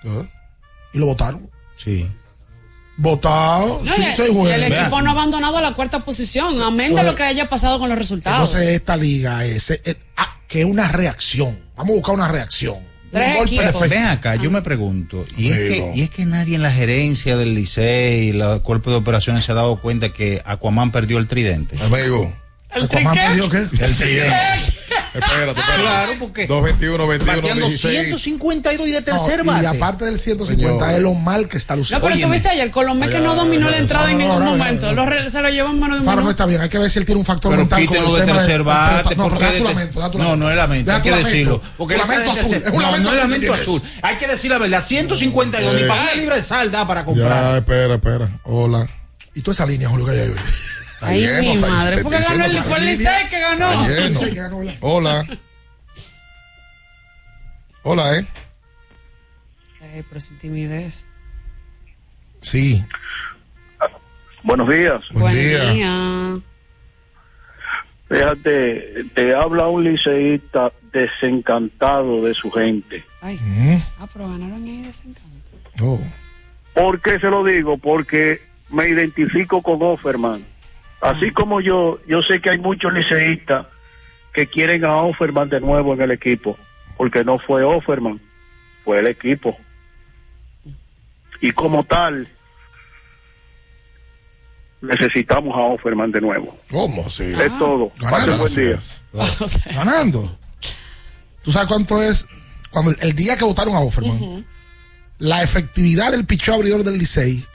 y lo votaron. Sí. Votado, No, sí, y- seis y juegos. el equipo no ha abandonado la cuarta posición, amén de lo que haya pasado con los resultados. Entonces esta liga es, es- ah, que es una reacción. Vamos a buscar una reacción. Tres equipos. Ven acá, yo me pregunto, ¿y es, que, y es que nadie en la gerencia del Licey y el cuerpo de operaciones se ha dado cuenta que Aquaman perdió el tridente? Amigo. ¿El trinquet? qué? El tridente. Espérate, espérate. Claro, porque 221, 21, bateando 16. 152 y de No, tercer y bate. aparte del 150 Señor. es lo mal que está No, luciendo. pero Óyeme. tuviste ayer, Colomé que no dominó la entrada en no, ningún no, no, momento. no. Los se lo llevan en menos de un Faro no está bien, hay que ver si él tiene un factor Pero mental el de tercer bate, No, ¿por pero qué da de tu ter- lamento, da tu No, lamento. no es lamento, hay que lamento. decirlo. Porque Un la lamento azul, es un no, lamento no es lamento azul. Hay que decir la verdad, 152 ni Eh. para una libre de sal da para Ya, comprar. espera, espera. Hola. Y toda esa línea, Julio, que hay hoy. Ay, mi madre. Porque ganó el, fue el Licey que ganó. Hola. Hola, ¿eh? Ay, pero sin timidez. Sí. Buenos días. Buen Buen día. día. Fíjate, te habla un liceísta desencantado de su gente. Ay. Mm. Ah, pero ganaron ahí desencanto. Oh. ¿Por qué se lo digo? Porque me identifico con Offerman. Así como yo, yo sé que hay muchos liceístas que quieren a Offerman de nuevo en el equipo, porque no fue Offerman, fue el equipo. Y como tal, necesitamos a Offerman de nuevo. ¿Cómo? Sí. Es todo. Pase buen día. Ganando. ¿Tú sabes cuánto es? Cuando el, el día que votaron a Offerman, la efectividad del picheo abridor del Licey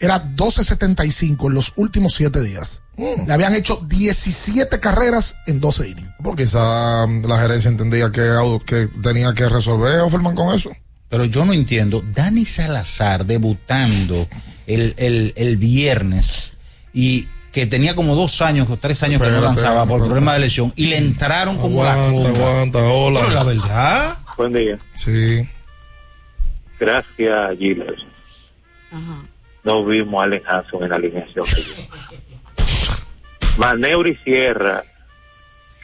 era 12.75 en los últimos 7 días. Le habían hecho 17 carreras en 12 innings. Porque quizá mm, la gerencia entendía que, que tenía que resolver Offerman con eso. Pero yo no entiendo. Dani Salazar debutando el, el, el viernes y que tenía como dos años o tres años que no Espérate, lanzaba por espérate. problema de lesión y le entraron como la Aguanta, conga. aguanta, hola. Pero la verdad. Buen día. Sí. Gracias, Giles. No vimos a Allen Hanson en la alineación. Maneuri Sierra,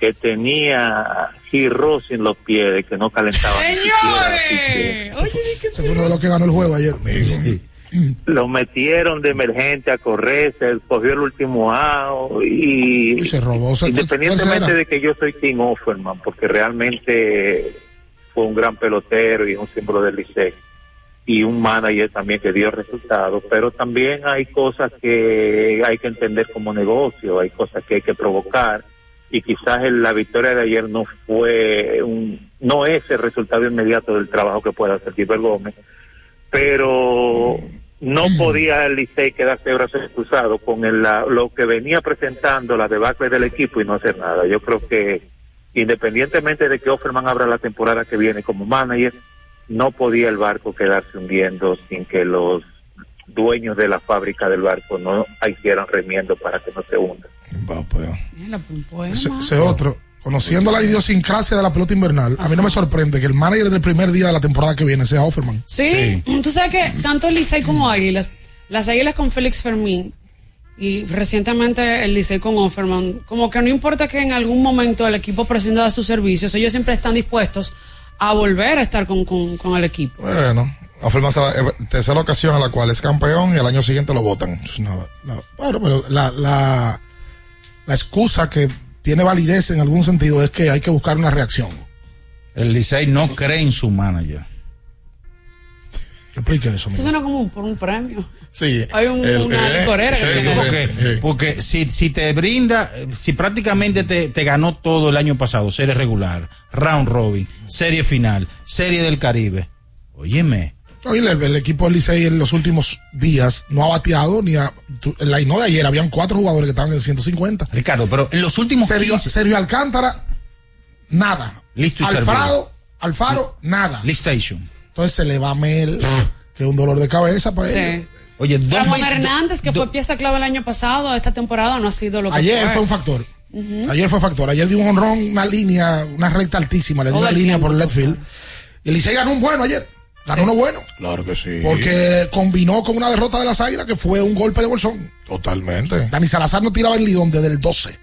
que tenía girros en los pies, de que no calentaba. ¡Señores! Oye, Ese fue uno de los que ganó el juego ayer. Lo metieron de emergente a correr, se cogió el último out y, Y se robó. se- independientemente de que yo soy Tim Offerman, porque realmente fue un gran pelotero y un símbolo del Licey y un manager también que dio resultados, pero también hay cosas que hay que entender como negocio, hay cosas que hay que provocar y quizás el- la victoria de ayer no fue un, no es el resultado inmediato del trabajo que pueda hacer Gilbert Gómez, pero no podía el Licey quedarse brazos cruzados con el- la- lo que venía presentando la debacle del equipo y no hacer nada. Yo creo que independientemente de que Offerman abra la temporada que viene como manager, no podía el barco quedarse hundiendo sin que los dueños de la fábrica del barco no hicieran remiendo para que no se hunda. Un poema. Ese, ese otro. Conociendo la idiosincrasia de la pelota invernal, a mí no me sorprende que el manager del primer día de la temporada que viene sea Offerman. Sí, tú sabes que tanto Licey como Águilas, las Águilas con Félix Fermín y recientemente el Licey con Offerman, como que no importa que en algún momento el equipo prescinda de sus servicios, ellos siempre están dispuestos a volver a estar con, con- con el equipo. Bueno, Offerman será la eh, tercera ocasión en la cual es campeón y el año siguiente lo votan. No, no. Bueno, pero la, la, la excusa que tiene validez en algún sentido es que hay que buscar una reacción. El Licey no cree en su manager. Explique eso. Eso suena como un- por un premio. Sí. Hay un- El- una eh, licorera que sí, porque, porque si, si te brinda, si prácticamente te, te ganó todo el año pasado, serie regular, round robin, serie final, serie del Caribe, óyeme, Oye, el, el equipo del Licey en los últimos días no ha bateado ni a. tu- En la INO de ayer habían cuatro jugadores que estaban en 150. Ricardo, pero en los últimos Sergio, 15 Sergio Alcántara, nada. Listo y Alfredo, Alfaro, nada. Listation. Entonces se le va a Mel, que es un dolor de cabeza para él. Sí. Oye, dos Ramón Hernández, que fue pieza clave el año pasado, esta temporada no ha sido lo que Ayer fue un factor. Ayer fue factor. Ayer dio un honrón, una línea, una recta altísima, le dio Todo una línea tiempo, por el left field. Y el Licey ganó un bueno ayer. Ganó uno bueno. Claro que sí. Porque combinó con una derrota de las águilas que fue un golpe de bolsón. Totalmente. Dani Salazar no tiraba el lidón desde el 12.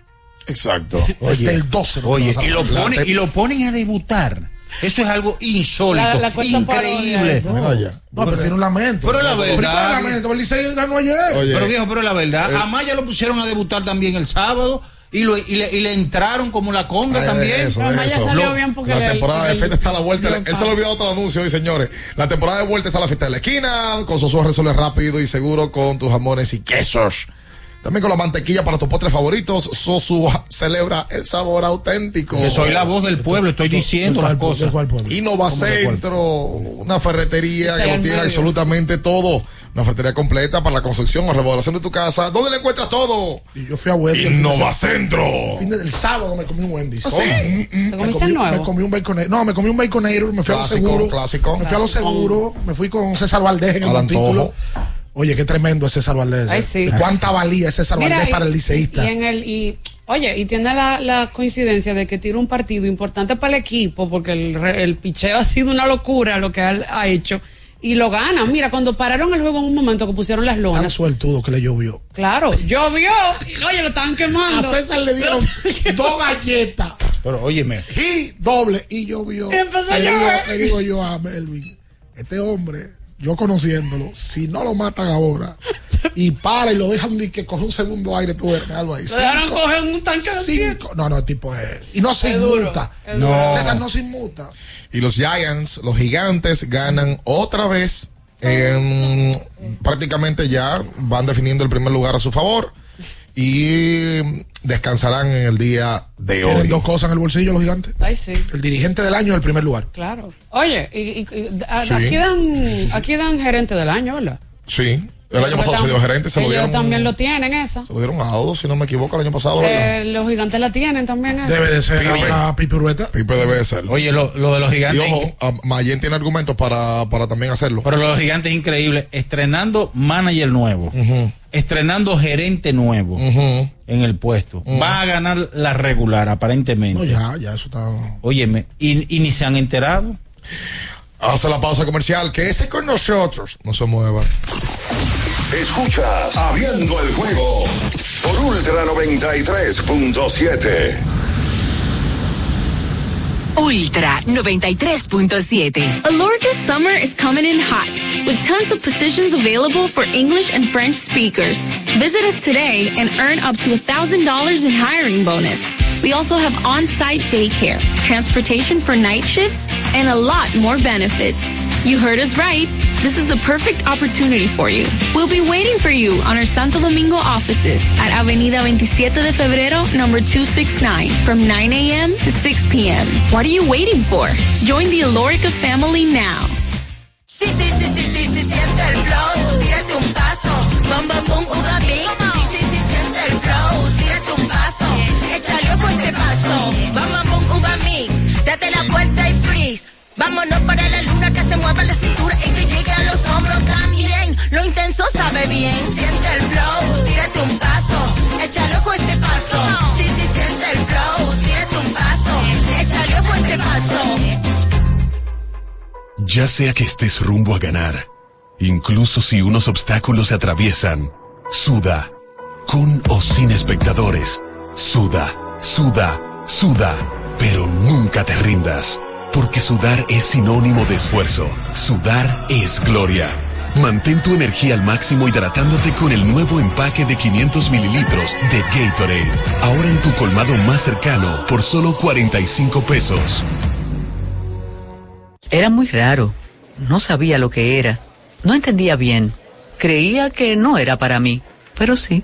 Exacto. Desde el 12. no Oye, y lo, ponen, y lo ponen a debutar. Eso es algo insólito, La- la cuesta increíble. parodia. No, pero tiene un lamento. Pero la verdad- Pero viejo, pero la verdad, Eh. a Maya lo pusieron a debutar también el sábado y, lo, y, le, y le entraron como la conga Ay, también. eso, eso. salió Lo- bien porque la el- temporada el- de fiesta está a la vuelta. el- Él se le olvidó otro anuncio hoy, señores. La temporada de vuelta está a la fiesta de la esquina. Con Sosúa resuelve rápido y seguro con tus jamones y quesos. También con la mantequilla para tus postres favoritos. Sosúa celebra el sabor auténtico. Que soy la voz del pueblo, estoy diciendo las cosas. Innova Centro, una ferretería que lo tiene absolutamente todo. Una ferretería completa para la construcción o remodelación de tu casa. ¿Dónde le encuentras todo? Y yo fui a Wendy's. el fin de Innova semana. Centro. El fin de- el sábado me comí un Wendy's. ¿Ah, sí? ¿Te me comiste comí- el nuevo? Me comí un baconator. No, me comí un baconator. Me fui a lo seguro. clásico. Me fui a lo seguro. Me fui con César Valdés en el montículo. Oye, qué tremendo es César Valdés. Ay, eh. sí. ¿Y cuánta valía es César Mira, Valdés y- para el liceísta? Y en el, y, oye, y tiene la, la coincidencia de que tira un partido importante para el equipo, porque el, el picheo ha sido una locura lo que él ha hecho, y lo gana. Mira, cuando pararon el juego en un momento que pusieron las Tan lonas, suertudo que le llovió. claro, llovió, y oye, lo estaban A quemando. César le dieron dos galletas. Pero óyeme, Y doble. Y llovió. Y empezó a digo, le digo yo a Melvin, este hombre yo conociéndolo, si no lo matan ahora y para y lo dejan de que coge un segundo aire, tú ves algo ahí. Lo dejaron Cinco- coger un tanque de cinco- No, no, el tipo es. Y no se inmuta. duro. César no se inmuta. Y los Giants, los gigantes, ganan otra vez. en- prácticamente ya van definiendo el primer lugar a su favor. Y descansarán en el día de Tienen hoy. dos cosas en el bolsillo los gigantes. Ay, sí. El dirigente del año en el primer lugar. Claro. Oye, y, y- y- a- Sí. aquí dan aquí dan gerente del año, ¿verdad? Sí. El año pasado se dio gerente, se lo dieron. también lo tienen esa. Se lo dieron a Audo, si no me equivoco, el año pasado. Eh, los gigantes la tienen también esa. Debe de ser Pipe. ahora Pipe Urueta. Pipe debe de ser. Oye, lo, lo de los Y gigantes. ojo, a- Mayen tiene argumentos para, para también hacerlo. Pero lo de los gigantes es increíble. Estrenando manager nuevo. Estrenando gerente nuevo en el puesto. Va a ganar la regular, aparentemente. No, ya, ya, eso está. Óyeme, y, y ni se han enterado. Hace la pausa comercial. Quédese con nosotros. No se mueva. Escuchas Abriendo el juego por Ultra 93.7. Ultra 93.7. Alorca's summer is coming in hot, with tons of positions available for English and French speakers. Visit us today and earn up to $1,000 in hiring bonus. We also have on-site daycare, transportation for night shifts, and a lot more benefits. You heard us right. This is the perfect opportunity for you. We'll be waiting for you on our Santo Domingo offices at Avenida 27 de Febrero, number 269, from 9 a.m. to 6 p.m. What are you waiting for? Join the Alorica family now. Échale ojo este paso, mix. Vámonos para la luna que se mueva la cintura y que llegue a los hombros también. Lo intenso sabe bien. Siente el flow, tírate un paso, échale ojo este paso. Sí, sí, siente el flow, tírate un paso, échale ojo este paso. Ya sea que estés rumbo a ganar, incluso si unos obstáculos se atraviesan, suda, con o sin espectadores, suda, suda, suda, pero nunca te rindas, porque sudar es sinónimo de esfuerzo, sudar es gloria. Mantén tu energía al máximo hidratándote con el nuevo empaque de 500 mililitros de Gatorade, ahora en tu colmado más cercano por solo 45 pesos. Era muy raro. No sabía lo que era. No entendía bien. Creía que no era para mí, pero sí.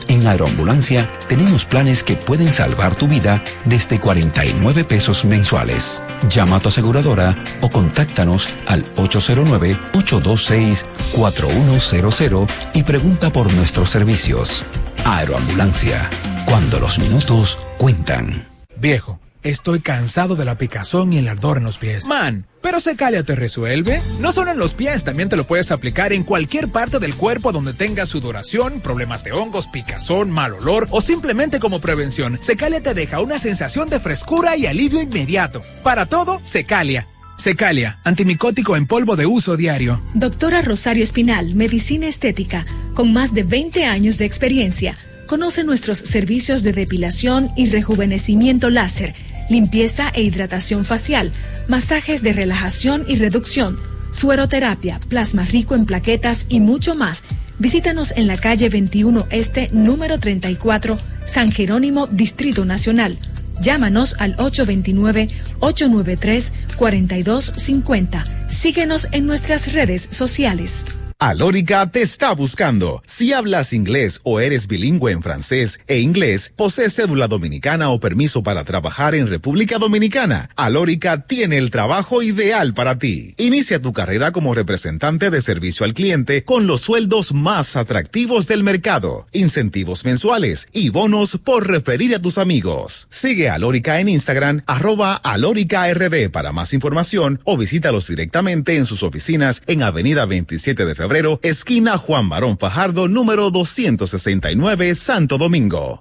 en Aeroambulancia tenemos planes que pueden salvar tu vida desde 49 pesos mensuales. Llama a tu aseguradora o contáctanos al 809-826-4100 y pregunta por nuestros servicios. Aeroambulancia, cuando los minutos cuentan. Viejo, estoy cansado de la picazón y el ardor en los pies. Man, pero Secalia te resuelve. No solo en los pies, también te lo puedes aplicar en cualquier parte del cuerpo donde tengas sudoración, problemas de hongos, picazón, mal olor o simplemente como prevención. Secalia te deja una sensación de frescura y alivio inmediato. Para todo, Secalia. Secalia, antimicótico en polvo de uso diario. Doctora Rosario Espinal, Medicina Estética, con más de 20 años de experiencia. Conoce nuestros servicios de depilación y rejuvenecimiento láser, limpieza e hidratación facial, masajes de relajación y reducción, sueroterapia, plasma rico en plaquetas y mucho más. Visítanos en la calle 21 Este, número 34, San Jerónimo, Distrito Nacional. Llámanos al 829-893-4250. Síguenos en nuestras redes sociales. Alórica te está buscando. Si hablas inglés o eres bilingüe en francés e inglés, posees cédula dominicana o permiso para trabajar en República Dominicana, Alórica tiene el trabajo ideal para ti. Inicia tu carrera como representante de servicio al cliente con los sueldos más atractivos del mercado, incentivos mensuales y bonos por referir a tus amigos. Sigue a Alórica en Instagram, arroba alóricard para más información o visítalos directamente en sus oficinas en Avenida 27 de Febrero esquina Juan Barón Fajardo, número 269, Santo Domingo.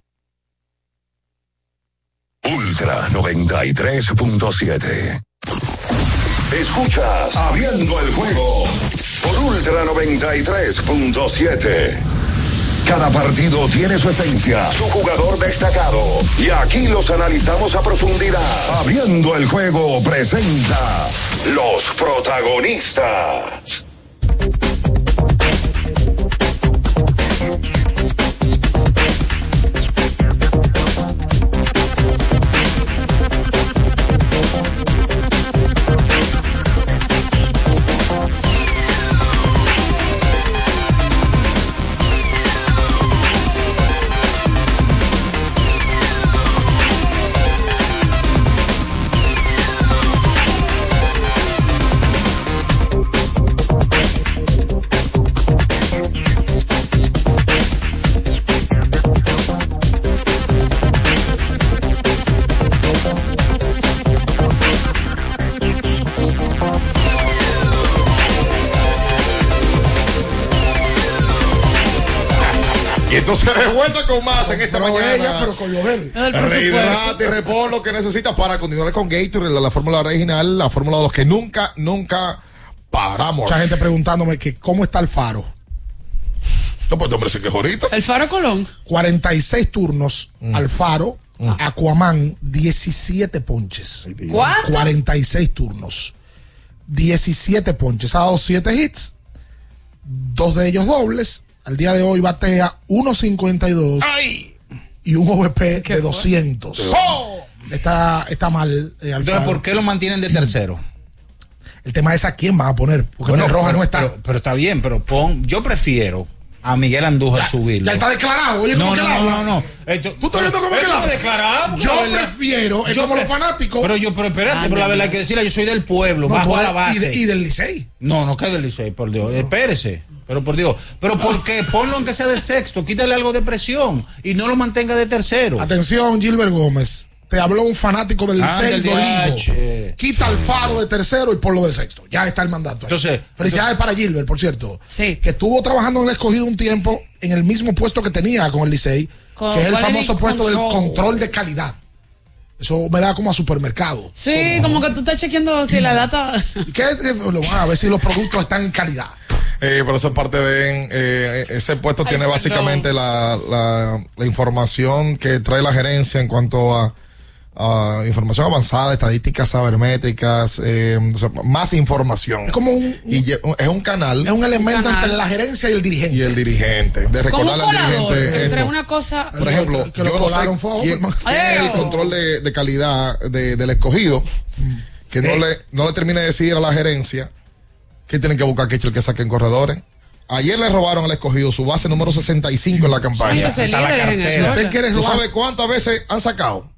Ultra 93.7. Escuchas Abriendo el juego por Ultra 93.7. Cada partido tiene su esencia, su jugador destacado. Y aquí los analizamos a profundidad. Abriendo el juego presenta los protagonistas. Entonces de vuelta con más en esta mañana. ella, pero con lo de él. Rehidrate y repon lo que necesitas para continuar con Gatorade, la, la fórmula original, la fórmula de los que nunca, nunca paramos. Mucha gente preguntándome que cómo está el faro. No, pues hombre, se quejó ahorita. El Faro Colón. 46 turnos Mm. al faro. Aquaman, 17 ponches. ¿Cuánto? 46 turnos. 17 ponches. Ha dado 7 hits. Dos de ellos dobles. Al día de hoy batea 1.52 y un OVP de 200. Está, está mal. eh, Entonces. ¿por qué lo mantienen de tercero? El tema es a quién van a poner. Porque Bueno, el Roja pero, no está. Pero, pero está bien, pero pon. Yo prefiero a Miguel Andújar subirlo. ya está declarado. Oye, no, ¿cómo no, que él habla? no, no, Esto- ¿Tú estás viendo cómo que declarado, Yo verdad- prefiero, es yo como los pre- fanáticos. Pero yo, pero espérate, Ah, pero la no, verdad no. hay que decirla, yo soy del pueblo, No, bajo a la base. y de- y del Licey. No, no que del Licey, por Dios. Espérese. Pero por Dios. Pero ¿por qué? Ponlo aunque sea de sexto, quítale algo de presión y no lo mantenga de tercero. Atención, Gilbert Gómez. Te habló un fanático del Ah, Licey dolido. Quita el faro de tercero y ponlo de sexto. Ya está el mandato. ahí. Entonces- Felicidades para Gilbert, por cierto. Sí. Que estuvo trabajando en el escogido un tiempo en el mismo puesto que tenía con el Licey, Con que es el famoso puesto del control. de calidad. Eso me da como a supermercado. Sí, como que tú estás chequeando si la data. ¿Y qué? A ver si los productos están en calidad. Eh, pero eso es parte de eh, ese puesto Ay, tiene perdón. básicamente la, la, la información que trae la gerencia en cuanto a, a información avanzada, estadísticas sabermétricas, eh, o sea, más información. Es como un, y es un canal es un elemento canal. entre la gerencia y el dirigente. y el dirigente. De recordarle al dirigente entre esto. una cosa. Por ejemplo, que lo yo no sé quién, quién es el control de, de calidad de- del escogido que no Eh. le no le termine de decir a la gerencia que tienen que buscar que el que saquen corredores. Ayer le robaron al escogido su base número 65 en la Sí, campaña. cartera. Si usted quiere ¿Tú sabes cuántas veces han sacado?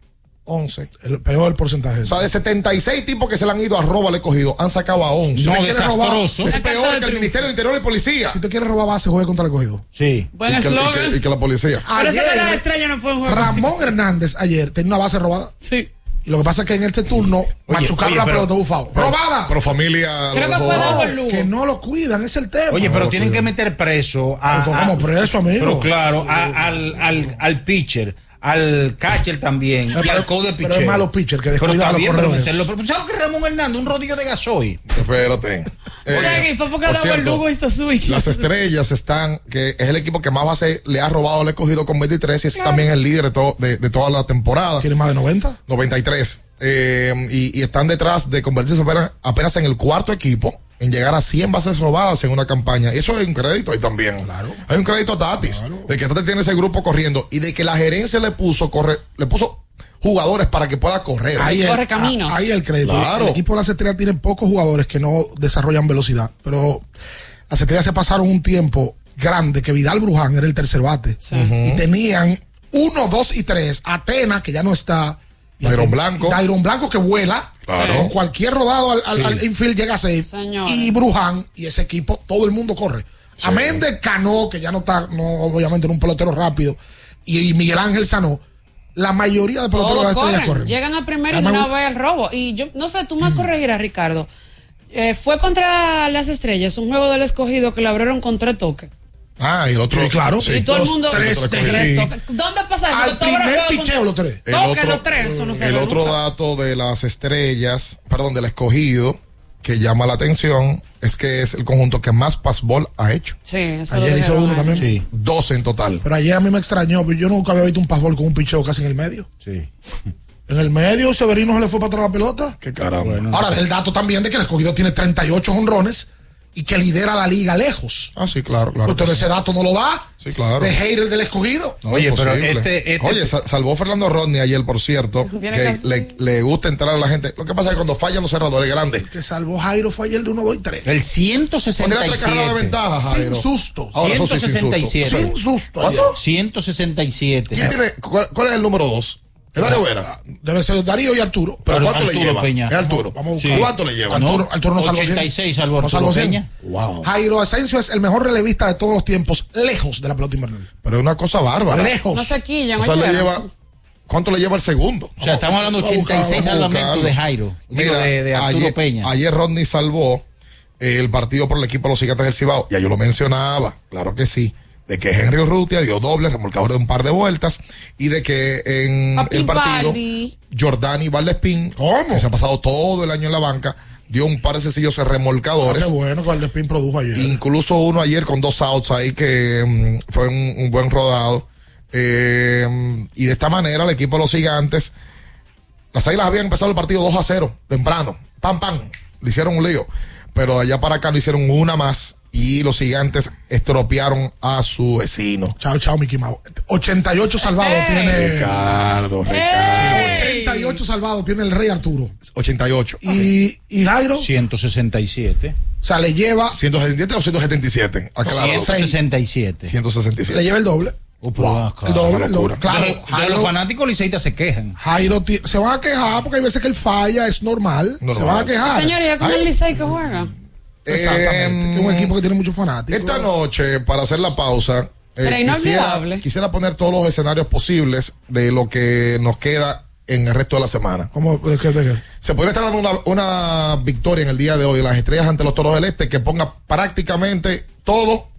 11. el peor porcentaje. O sea, de 76 tipos que se le han ido a robar al escogido, han sacado a 11. No, robar- desastroso. es La peor que el. Ministerio de Interior y Policía. si usted quiere robar base, juegue contra el escogido. Sí. Buen y, que, y que- eslogan. y que la policía. Pero Ayer, estrellas no fue un juego. Ramón Hernández ayer tenía una base robada. Sí. Y lo que pasa es que en este turno machucaron oye, la pero- pelota bufado. ¡Robada! Pero familia Creo que fue que no lo cuidan, es el tema. Oye, pero tienen cuidan. que meter preso a, Pero a- como preso, amigo. Pero claro, a- al, al, al pitcher, al catcher también y Pero- al code de pero pitcher. es malo pitcher que Pero descuida está a los bien, pero corredores. meterlo. Pero ¿sabes que Ramón Hernández, un rodillo de gasoil? Espérate. O sea, Eh, que fue porque por cierto, Lugo switch. Las estrellas están, que es el equipo que más base le ha robado al escogido con 23 y es también el líder de, to- de, de toda la temporada. ¿Tiene más de 90? 93. Eh, y, y están detrás de convertirse apenas, apenas en el cuarto equipo en llegar a 100 bases robadas en una campaña. Eso es un crédito ahí también. Hay un crédito a Tatis. De que Tatis tiene ese grupo corriendo y de que la gerencia le puso, corre, le puso jugadores para que pueda correr. Ahí corre el, caminos. a- ahí el crédito. Claro. El equipo de las estrellas tiene pocos jugadores que no desarrollan velocidad. Pero las estrellas se pasaron un tiempo grande que Vidal Bruján era el tercer bate. Y tenían uno, dos y tres. Atena, que ya no está. Atena- Blanco. Dairon Blanco que vuela. Claro. Con cualquier rodado al, al- al infield llega a safe. Señor. Y Bruján y ese equipo, todo el mundo corre. Amén de Cano, que ya no está, no, obviamente, en un pelotero rápido. Y, y Miguel Ángel Sanó. La mayoría de peloteros de corren, corren. llegan a primero y una vez al robo. Y yo, no sé, tú me corregirás, Ricardo. Eh, fue contra las estrellas, un juego del escogido que lo abrieron con tres toques. Ah, y el otro. Sí, claro. sí. y todo el mundo. tres tres tres. ¿Dónde pasa eso? Al el primer picheo, los tres. El otro, los tres, eso no se el otro dato de las estrellas, perdón, del escogido, que llama la atención, es que es el conjunto que más passball ha hecho. Sí, eso lo Ayer hizo uno también. Sí, 12 en total. Pero ayer a mí me extrañó, porque yo nunca había visto un pasbol con un picheo casi en el medio. sí. En el medio, Severino se le fue para atrás la pelota. Qué caramba. Ahora, del dato también de que el escogido tiene 38 honrones y que lidera la liga lejos. Ah, sí, claro, claro. Usted ese dato no lo da. Sí, claro. De hater del escogido. No, Oye, pero este- este- Oye, sa- salvó Fernando Rodney ayer, por cierto, que que- le, le gusta entrar a la gente. Lo que pasa es que cuando fallan los cerradores grandes, El que salvó Jairo fue ayer de 1, 2 y 3. El pondría tres carreras de 167. ventaja, Jairo. Sin sustos. Ahora, eso sí, sin susto. 167. Sin susto. ¿Cuánto? 167. ¿Quién tiene, cuál, cuál es el número dos? ¿Es Darío Vera? Debe ser Darío y Arturo. ¿Pero Pero cuánto le Arturo lleva? Peña. Es Arturo. Vamos a Sí. buscar. ¿Cuánto le lleva? ¿no? Arturo, Arturo no salvó 100. 86 salvó No Arturo salvó 100. Peña. Wow. Jairo Asensio es el mejor relevista de todos los tiempos, lejos de la pelota invernal. Pero es una cosa bárbara. Lejos. No se quillan, O sea, le lleva, ¿cuánto le lleva el segundo? O sea, estamos hablando de Vamos a buscar, 86 vamos a salvamentos de Jairo. Digo, Mira, de, de Arturo ayer, Peña. Ayer Rodney salvó el partido por el equipo de los gigantes del Cibao. Ya yo lo mencionaba, claro que sí. De que Henry Urrutia dio doble, remolcador de un par de vueltas. Y de que en Papi el partido, Baldi. Jordani Valdespín, que se ha pasado todo el año en la banca, dio un par de sencillos Ah, remolcadores. qué bueno que Valdespín produjo ayer. Incluso uno ayer con dos outs ahí que mm, fue un, un buen rodado. Eh, y de esta manera el equipo de los gigantes, las águilas habían empezado el partido 2 a 0, temprano. Pam, pam. Le hicieron un lío. Pero de allá para acá le hicieron una más y los gigantes estropearon a su vecino. Chao, chao, Mickey Mouse. 88 salvados Ey. tiene. Ricardo, Ricardo. 88 salvados tiene el Rey Arturo. 88. Y, y Jairo, 167. o sea, le lleva, 177 o 177. Aclaro. 167. 167. le lleva el doble. Oh, pero acá. Claro, de, de los fanáticos liceístas se quejan. Jairo se van a quejar porque hay veces que él falla, es normal. Normal. Se van a quejar. Señoría, ¿con el Licey que juega? Exactamente. Em, es un equipo que tiene muchos fanáticos. Esta noche, para hacer la pausa, eh, quisiera, poner todos los escenarios posibles de lo que nos queda en el resto de la semana. ¿Cómo? ¿De qué? de qué? Se podría estar dando una, una victoria en el día de hoy las estrellas ante los toros del este que ponga prácticamente todo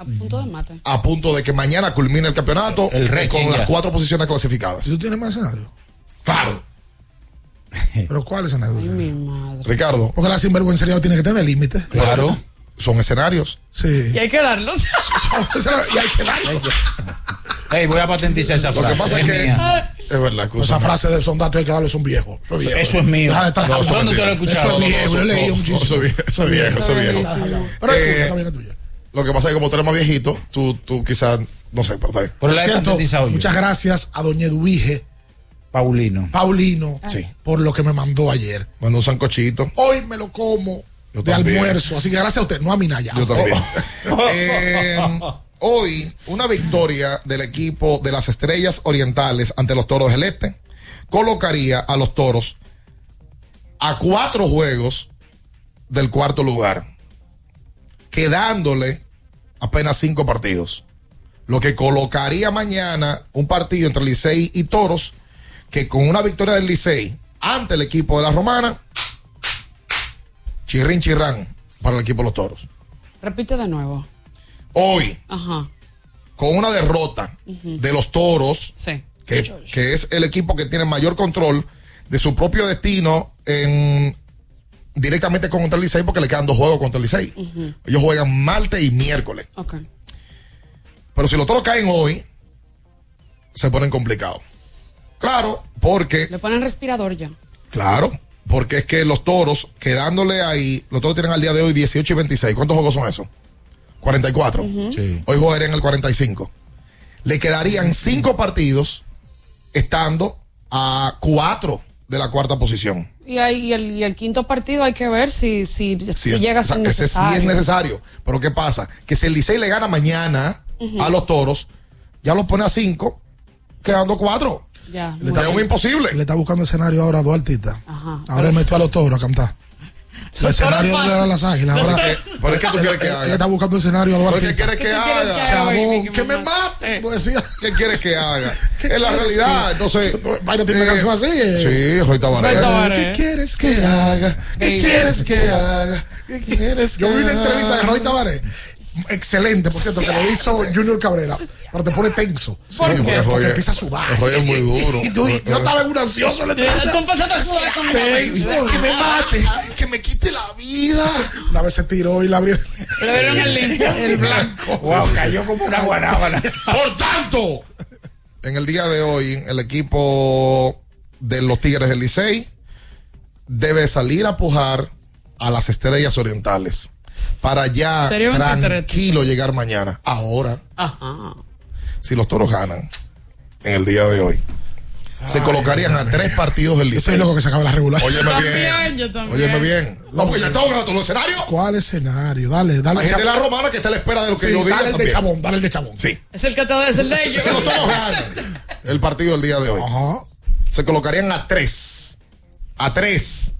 A punto de mate. a punto de que mañana culmine el campeonato El eh, con las cuatro posiciones clasificadas. ¿Y tú tienes más escenario? Claro, ¿Pero cuál escenario? Ay, mi madre. Ricardo, Porque la sinvergüencería tiene que tener límite. Claro. son escenarios. Sí. Y hay que darlos. y hay que darlo. Ey, voy a patentizar esa Lo frase. que pasa es que mía. es verdad, Esa escúchame. frase de son datos hay que darle son viejos. Eso es viejo. Eso es mío. Deja de estar No, eso es ¿Dónde usted lo ha escuchado? Eso es viejo, yo he leído muchísimo. Eso es viejo, eso es viejo. Eso es viejo. Pero Eh, Lo que pasa es que como tú eres más viejito, tú, tú quizás, no sé, pero está bien. He Cierto, muchas gracias a Doña Eduvige Paulino. Paulino Sí. por lo que me mandó ayer. Cuando un sancochito, Hoy me lo como Yo de también. almuerzo. Así que gracias a usted, no a Minaya. yo también. Eh, hoy, una victoria del equipo de las Estrellas Orientales ante los Toros del Este colocaría a los Toros a cuatro juegos del cuarto lugar, quedándole apenas cinco partidos. Lo que colocaría mañana un partido entre Licey y Toros, que con una victoria del Licey ante el equipo de la Romana, chirrin chirrán para el equipo de los Toros. Repite de nuevo. Hoy, Ajá. con una derrota de los Toros, Sí. que, que es el equipo que tiene mayor control de su propio destino en directamente contra el Licey porque le quedan dos juegos contra el Licey. Ellos juegan martes y miércoles. Ok. Pero si los toros caen hoy, se ponen complicados. Claro, porque, Le ponen respirador ya. claro, porque es que los toros, quedándole ahí, los toros tienen al día de hoy 18 y 26. ¿Cuántos juegos son esos? 44. Sí. Hoy jugarían el 45. Le quedarían cinco partidos estando a cuatro de la cuarta posición. Y, ahí, y, el, y el quinto partido hay que ver si, si, si es- llega a o sea, ser ese sí necesario. es necesario. Pero ¿qué pasa? Que si el Licey le gana mañana a los toros, ya los pone a cinco, quedando cuatro. Ya. Le Es un imposible. Le está buscando escenario ahora a dos artistas. Ajá. Ahora metió a los toros a cantar. El escenario de era las águilas. Ahora, ¿Por qué tú quieres que haga? está buscando el escenario a ¿Por Duarte. qué quieres que haga? Chabón, que me mate. Pues. ¿Qué quieres que haga? ¿Qué Es la realidad. Entonces. Vaina tiene una canción así. Sí, Roy Tabaré. ¿Qué quieres que haga? ¿Qué quieres que haga? ¿Qué quieres que Yo vi una entrevista de Roy Tabaré. Excelente, por cierto, que lo hizo Junior Cabrera. Pero te pone tenso. Porque, empieza a sudar. Roy es muy duro. Y tú- yo estaba en un ansioso conmigo. Tenso, que me mate, que me quite la vida. Una vez se tiró y la abrió. Le dieron el. El blanco. Wow, cayó como una guanábana. Por tanto, En el día de hoy, el equipo de los Tigres del Licey debe salir a pujar a las estrellas orientales para ya Sería un tranquilo llegar mañana. Ahora, Ajá. si los toros ganan en el día de hoy, se colocarían a tres partidos del yo soy loco que se acabe la regular. Óyeme También, bien. yo también. Óyeme bien. No, porque ya estamos en todos los escenarios. ¿Cuál escenario? Dale, dale. Hay gente de la romana que está a la espera de lo que Sí, yo diga dale el de chabón, dale el de chabón. Sí. Es el que te es el de ellos. Si los toros ganan el partido del día de hoy, Ajá. se colocarían a tres. A tres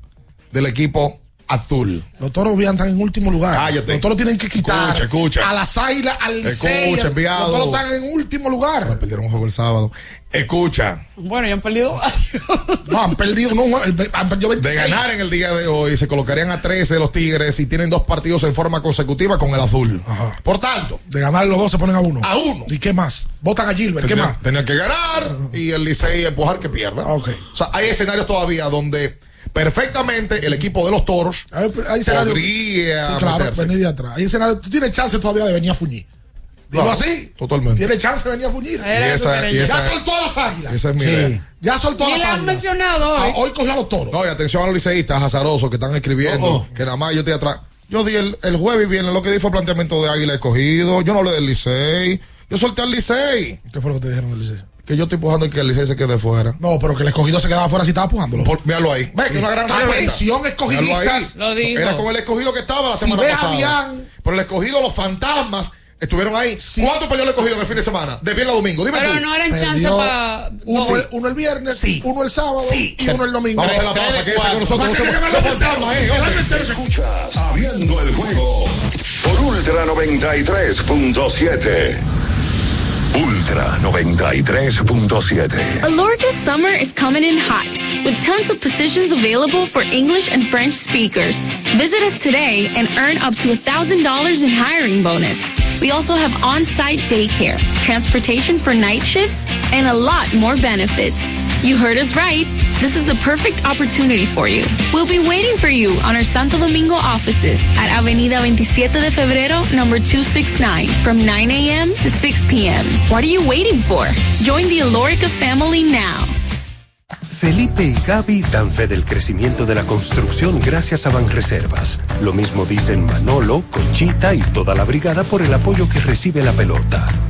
del equipo azul. Los toros bien están en último lugar. Cállate. Los toros tienen que quitar Escucha, escucha. a las águilas, al. Escucha, enviado. Los toros están en último lugar. Perdieron un juego el sábado. Escucha, Bueno, ya han perdido. No, han perdido, no, han perdido de 26. ganar en el día de hoy, se colocarían a 13 de los Tigres y tienen dos partidos en forma consecutiva con el azul. Ajá. Por tanto, De ganar los dos se ponen a uno. A uno. ¿Y qué más? Votan a Gilbert. ¿Qué tenían, más? tenían que ganar y el Licey empujar que pierda. Ah, ok. O sea, hay escenarios todavía donde perfectamente el equipo de los toros Hay, hay podría Sí, claro, venir de atrás. Hay escenario, tú tienes chance todavía de venir a fuñir. Digo Claro, así. Totalmente. Tienes chance de venir a fuñir. Ya soltó a las águilas. Esa es mi Sí. idea. Ya soltó a las le han águilas. mencionado Ah, hoy. hoy cogió a los toros. No, y atención a los liceístas azarosos que están escribiendo Oh, que nada más yo estoy atrás. Yo di el, el jueves y viernes lo que di fue planteamiento de Águila escogido. Yo no hablé del Licey. Yo solté al Licey. ¿Qué fue lo que te dijeron del Licey? Que yo estoy pujando y que el Licey se quede fuera. No, pero que el escogido se quedaba fuera si estaba pujándolo. Por, míralo ahí. Ve que una gran Míralo escogidistas. Lo dijo. Era con el escogido que estaba la Si semana pasada. Pero el escogido, los fantasmas, estuvieron ahí. ¿Cuánto perdió el escogido en el fin de semana? De viernes a domingo. Dime Pero tú. no eran chance para. Uno, Sí. el, uno el viernes, Sí. uno el sábado Sí. y uno el domingo. Vamos a la pausa. Que con nosotros. No somos- eh. Escuchas Abriendo el juego por Ultra 93.7. Ultra 93.7. Alorca's summer is coming in hot, with tons of positions available for English and French speakers. Visit us today and earn up to $1,000 in hiring bonus. We also have on-site daycare, transportation for night shifts, and a lot more benefits. You heard us right. This is the perfect opportunity for you. We'll be waiting for you on our Santo Domingo offices at Avenida 27 de Febrero, number 269, from 9 a.m. to 6 p.m. What are you waiting for? Join the Alorica family now. Felipe y Gaby dan fe del crecimiento de la construcción gracias a Banreservas. Lo mismo dicen Manolo, Conchita y toda la brigada por el apoyo que recibe la pelota.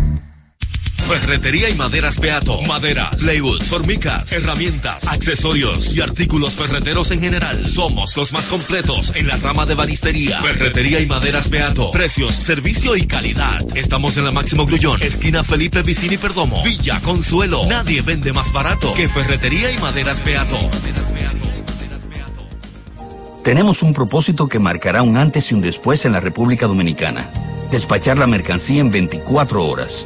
Ferretería y maderas Beato. Maderas, plywood, formicas, herramientas, accesorios y artículos ferreteros en general. Somos los más completos en la rama de banistería. Ferretería y maderas Beato. Precios, servicio y calidad. Estamos en la Máximo Grullón, esquina Felipe Vicini Perdomo. Villa Consuelo. Nadie vende más barato que Ferretería y maderas Beato. Tenemos un propósito que marcará un antes y un después en la República Dominicana. Despachar la mercancía en 24 horas.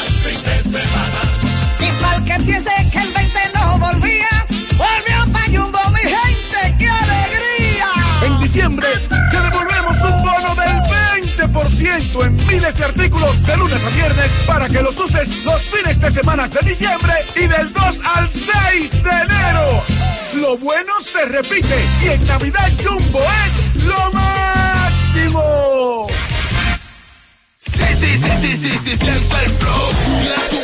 fin de semana. Que piense que el 20 no volvía, volvió pa' Jumbo, mi gente, ¡qué alegría! En diciembre te devolvemos un bono del lunes a viernes para que los uses los fines de semana de diciembre y del 2 al 6 de enero. Lo bueno se repite y en Navidad Jumbo es lo máximo. Sí, sí, sí, sí, sí, sí, siente el flow.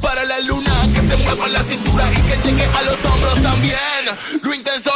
Para la luna. Que se mueva la cintura y que llegue a los hombros también. Lo intenso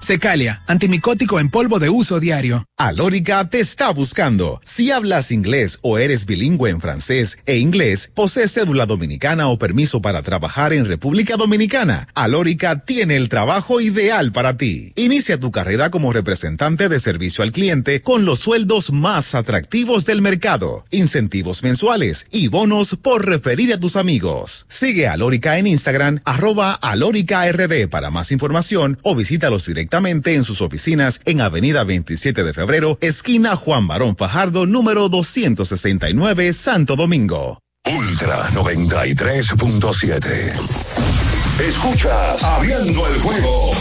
Secalia, antimicótico en polvo de uso diario. Alórica te está buscando. Si hablas inglés o eres bilingüe en francés e inglés, posees cédula dominicana o permiso para trabajar en República Dominicana, Alórica tiene el trabajo ideal para ti. Inicia tu carrera como representante de servicio al cliente con los sueldos más atractivos del mercado, incentivos mensuales y bonos por referir a tus amigos. Sigue Alórica en Instagram, arroba alóricard para más información o visítalos directamente en sus oficinas en Avenida 27 de Febrero, esquina Juan Barón Fajardo, número 269, Santo Domingo. Ultra 93.7. Escuchas Abriendo el juego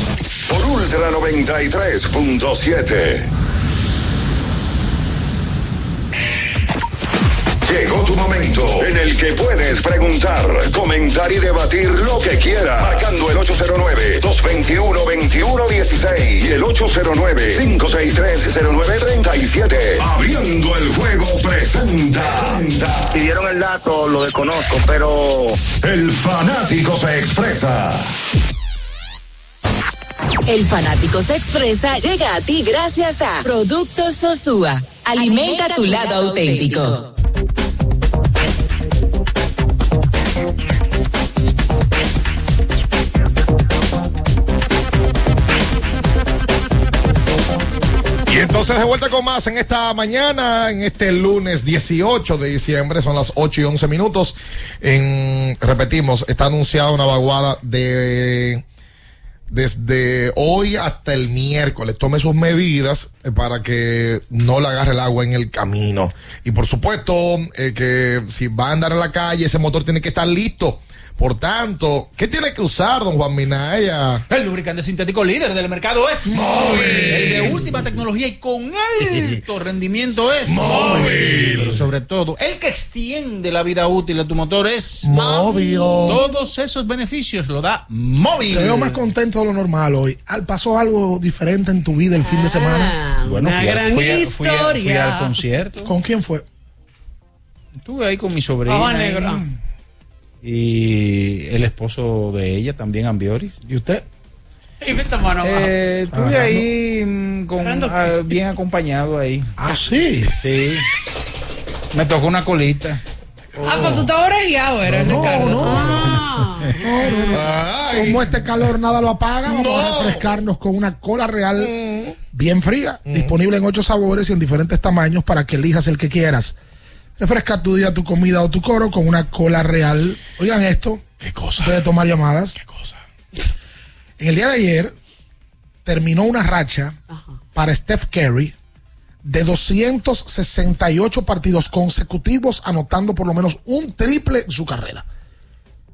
por Ultra 93.7. Llegó tu momento en el que puedes preguntar, comentar y debatir lo que quieras. Marcando el 809-221-2116 y el 809-563-0937. Abriendo el juego presenta. Si dieron el dato, lo desconozco, pero. El fanático se expresa. El fanático se expresa llega a ti gracias a Productos Sosúa. Alimenta tu lado auténtico. Entonces de vuelta con más en esta mañana, en este lunes 18 de diciembre, son las 8 y 11 minutos. En, repetimos, está anunciada una vaguada de desde hoy hasta el miércoles. Tome sus medidas eh, para que no le agarre el agua en el camino. Y por supuesto, eh, que si va a andar a la calle, ese motor tiene que estar listo. Por tanto, ¿qué tiene que usar, don Juan Minaya? El lubricante sintético líder del mercado es Móvil. El de última tecnología y con alto rendimiento es Móvil. Pero sobre todo, el que extiende la vida útil de tu motor es Móvil. Todos esos beneficios lo da Móvil. Te veo más contento de lo normal hoy. Al- ¿Pasó algo diferente en tu vida el fin de semana? Bueno, Una fui, a- gran fui a- fui a- fui historia. al concierto. ¿Con quién fue? Estuve ahí con mi sobrina. Ahí. negro. Y el esposo de ella también, Ambioris. ¿Y usted? Y Eh, estuve ahí mm, con, ah, bien acompañado ahí. Ah, sí. Sí. Me tocó una colita. Ah, pues tú estabas orejeado, eres No, Ricardo. no. Ah. No, no, no. Ay. Como este calor nada lo apaga, vamos a refrescarnos con una cola real bien fría, disponible en ocho sabores y en diferentes tamaños para que elijas el que quieras. Refresca tu día, tu comida o tu coro con una cola real. Oigan esto. ¿Qué cosa? Puede tomar llamadas. ¿Qué cosa? En el día de ayer terminó una racha para Steph Curry de 268 partidos consecutivos anotando por lo menos un triple en su carrera.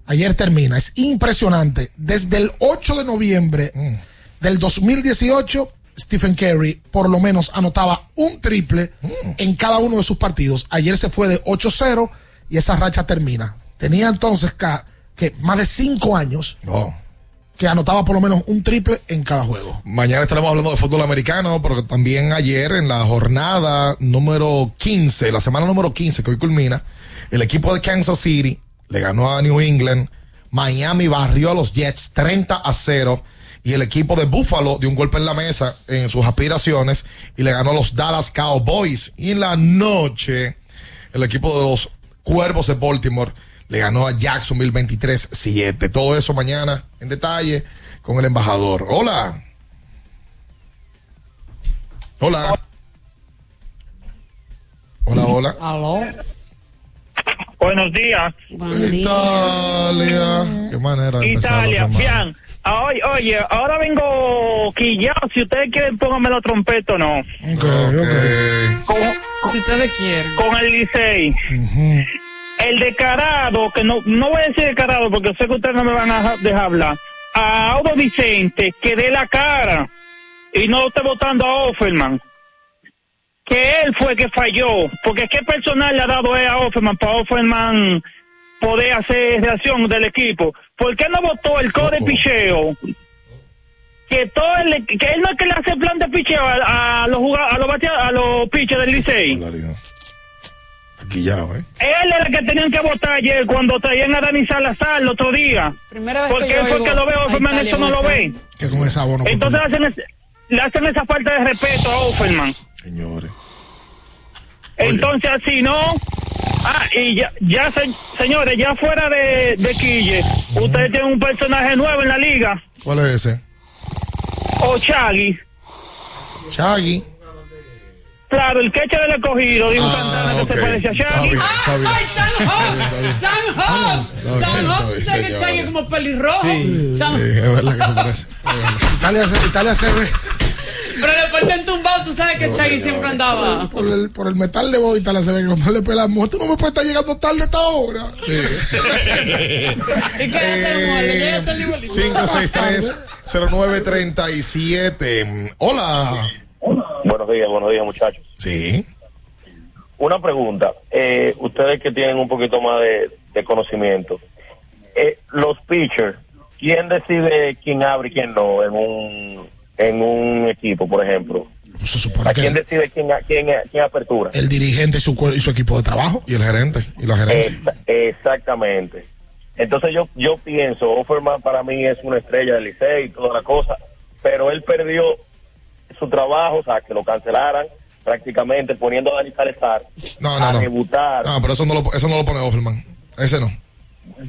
Ayer termina, es impresionante. Desde el 8 de noviembre del 2018, Stephen Curry por lo menos anotaba un triple en cada uno de sus partidos. Ayer se fue de 8-0 y esa racha termina. Tenía entonces que más de cinco años que anotaba por lo menos un triple en cada juego. Mañana estaremos hablando de fútbol americano, pero también ayer en la jornada número 15, la semana número 15 que hoy culmina, el equipo de Kansas City le ganó a New England, Miami barrió a los Jets 30 a 0 y el equipo de Buffalo dio un golpe en la mesa en sus aspiraciones y le ganó a los Dallas Cowboys. Y en la noche, el equipo de los Cuervos de Baltimore le ganó a Jacksonville 23-7. Todo eso mañana en detalle con el embajador. Hola. Hola. Hola, hola. Aló. Buenos días. Italia. Qué manera de empezar la Italia, semana. bien. Oye, oye, ahora vengo quillado. Si ustedes quieren, pónganme la trompeta o no. Con, Si ustedes quieren. con el Licey. El descarado, que no, no voy a decir descarado porque sé que ustedes no me van a dejar hablar. A Audo Vicente, que dé la cara y no esté votando a Offerman. Que él fue que falló. Porque qué personal le ha dado él a Offerman para Offerman poder hacer reacción del equipo. ¿Por qué no votó el code de picheo? Que todo el, que él no es que le hace plan de picheo a, a los jugadores, a los a los pitchers del Licey. Aquí ya, ¿eh? Él era el que tenían que votar ayer cuando traían a Dani Salazar el otro día. Primera vez porque que yo él fue el que oigo lo veo, a Offerman esto no lo ve. Que con esa bono. Entonces le hacen, ese- le hacen esa falta de respeto a Offerman. Señores. Entonces así, ¿no? Ah, y ya, ya se- señores, ya fuera de, de Quille, ustedes tienen un personaje nuevo en la liga, ¿Cuál es ese? o Chagui. Chagui. Claro, el queche del escogido, dijo Santana que se parece a Está Chagui. bien, está bien. San bien, San sé que señora. Chagui es como pelirrojo. Sí, San- es verdad que se parece. Italia, se- Italia se ve Pero después te entumbado, tú sabes que Chagui siempre andaba. por el, por el metal de voz Italia se ve que cuando le pelamos, tú no me puedes estar llegando tarde a esta hora. ¿Y qué? ¿Le hasta el igualito? 563-0937. Hola. Buenos días, buenos días, muchachos. Sí. Una pregunta. Eh, ustedes que tienen un poquito más de, de conocimiento. Eh, los pitchers, ¿quién decide quién abre y quién no en un, en un equipo, por ejemplo? Se supone ¿A quién decide quién, quién, quién apertura? el dirigente y su, y su equipo de trabajo. Y el gerente. Y la gerencia. Exa- exactamente. Entonces yo yo pienso, Offerman para mí es una estrella del Licey y toda la cosa, pero él perdió su trabajo, o sea, que lo cancelaran prácticamente poniendo a Dani Salazar No, no, a no. debutar. No, pero eso no lo, eso no lo pone Offerman. Ese no.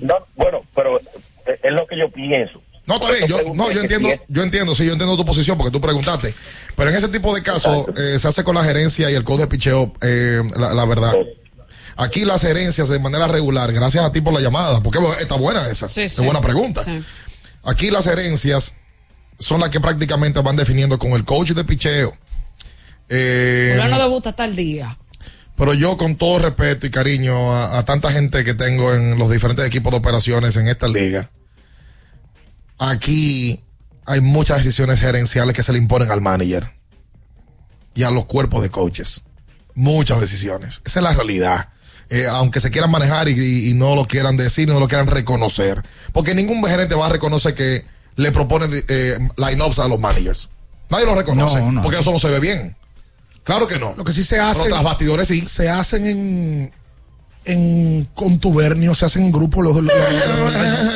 No, bueno, pero eh, es lo que yo pienso. No, está bien, yo, no, yo entiendo, yo entiendo, sí, yo entiendo tu posición porque tú preguntaste. Pero en ese tipo de casos eh, se hace con la gerencia y el código de picheo, eh, la, la verdad. Aquí las gerencias de manera regular, gracias a ti por la llamada, porque está buena esa, Sí, es sí. buena pregunta. Sí. Aquí las gerencias son las que prácticamente van definiendo con el coach de picheo. Eh, Fulano debuta tal día. pero yo con todo respeto y cariño a, a tanta gente que tengo en los diferentes equipos de operaciones en esta liga, aquí hay muchas decisiones gerenciales que se le imponen al manager y a los cuerpos de coaches. Muchas decisiones. Esa es la realidad. Eh, aunque se quieran manejar y, no lo quieran decir, no lo quieran reconocer. Porque ningún gerente va a reconocer que le propone eh, line-ups a los managers. Nadie lo reconoce. No, no. Porque eso no se ve bien. Claro que no. Lo que sí se hace. Pero tras bastidores sí. Se hacen en. En contubernio, se hacen en grupo los, los-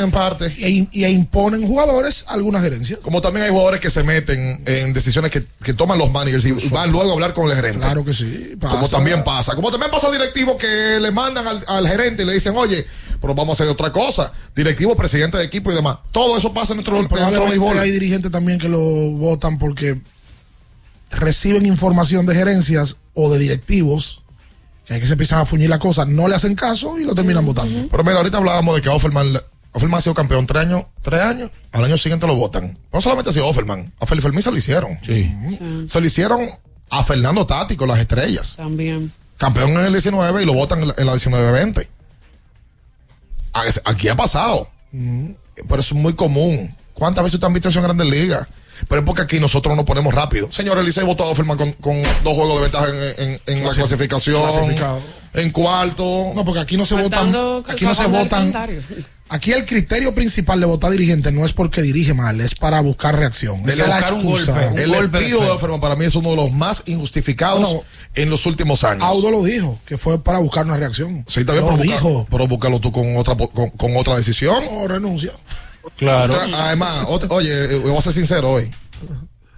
en parte. Y, y imponen jugadores a alguna gerencia. Como también hay jugadores que se meten en decisiones que, que toman los managers y van luego a hablar con el gerente. Claro que sí. Como también pasa. Como también pasa directivos que le mandan al, al gerente y le dicen, oye, pero vamos a hacer otra cosa. Directivo, presidente de equipo y demás. Todo eso pasa en nuestro, en nuestro béisbol. hay dirigentes también que lo votan porque reciben información de gerencias o de directivos que hay que se empiezan a fuñir la cosa, no le hacen caso y lo terminan votando. Pero mira, ahorita hablábamos de que Offerman, Offerman ha sido campeón tres años, tres años, al año siguiente lo votan. No solamente ha sido Offerman, a Felipe Fermín se lo hicieron. Se lo hicieron a Fernando Tati con las estrellas. También. Campeón en el 19 y lo votan en la, en la 19-20. Ah, es- Aquí ha pasado. Pero es muy común. ¿Cuántas veces ustedes han visto eso en grandes ligas? Pero es porque aquí nosotros nos ponemos rápido. Señor Eliseo votó a Offerman con, con dos juegos de ventaja en, en- en la Clasi- clasificación. clasificado. En cuarto. No, porque aquí no se Faltando votan, aquí no se votan. Aquí el criterio principal de votar dirigente no es porque dirige mal, es para buscar reacción. De Esa es la buscar un excusa. golpe. El despido de Offerman para mí es uno de los más injustificados No. en los últimos años. Audo lo dijo, que fue para buscar una reacción. Sí, también lo pero, dijo. pero búscalo tú con otra, con, con otra decisión. O renuncia. Claro. O sea, Además, oye, eh, voy a ser sincero hoy.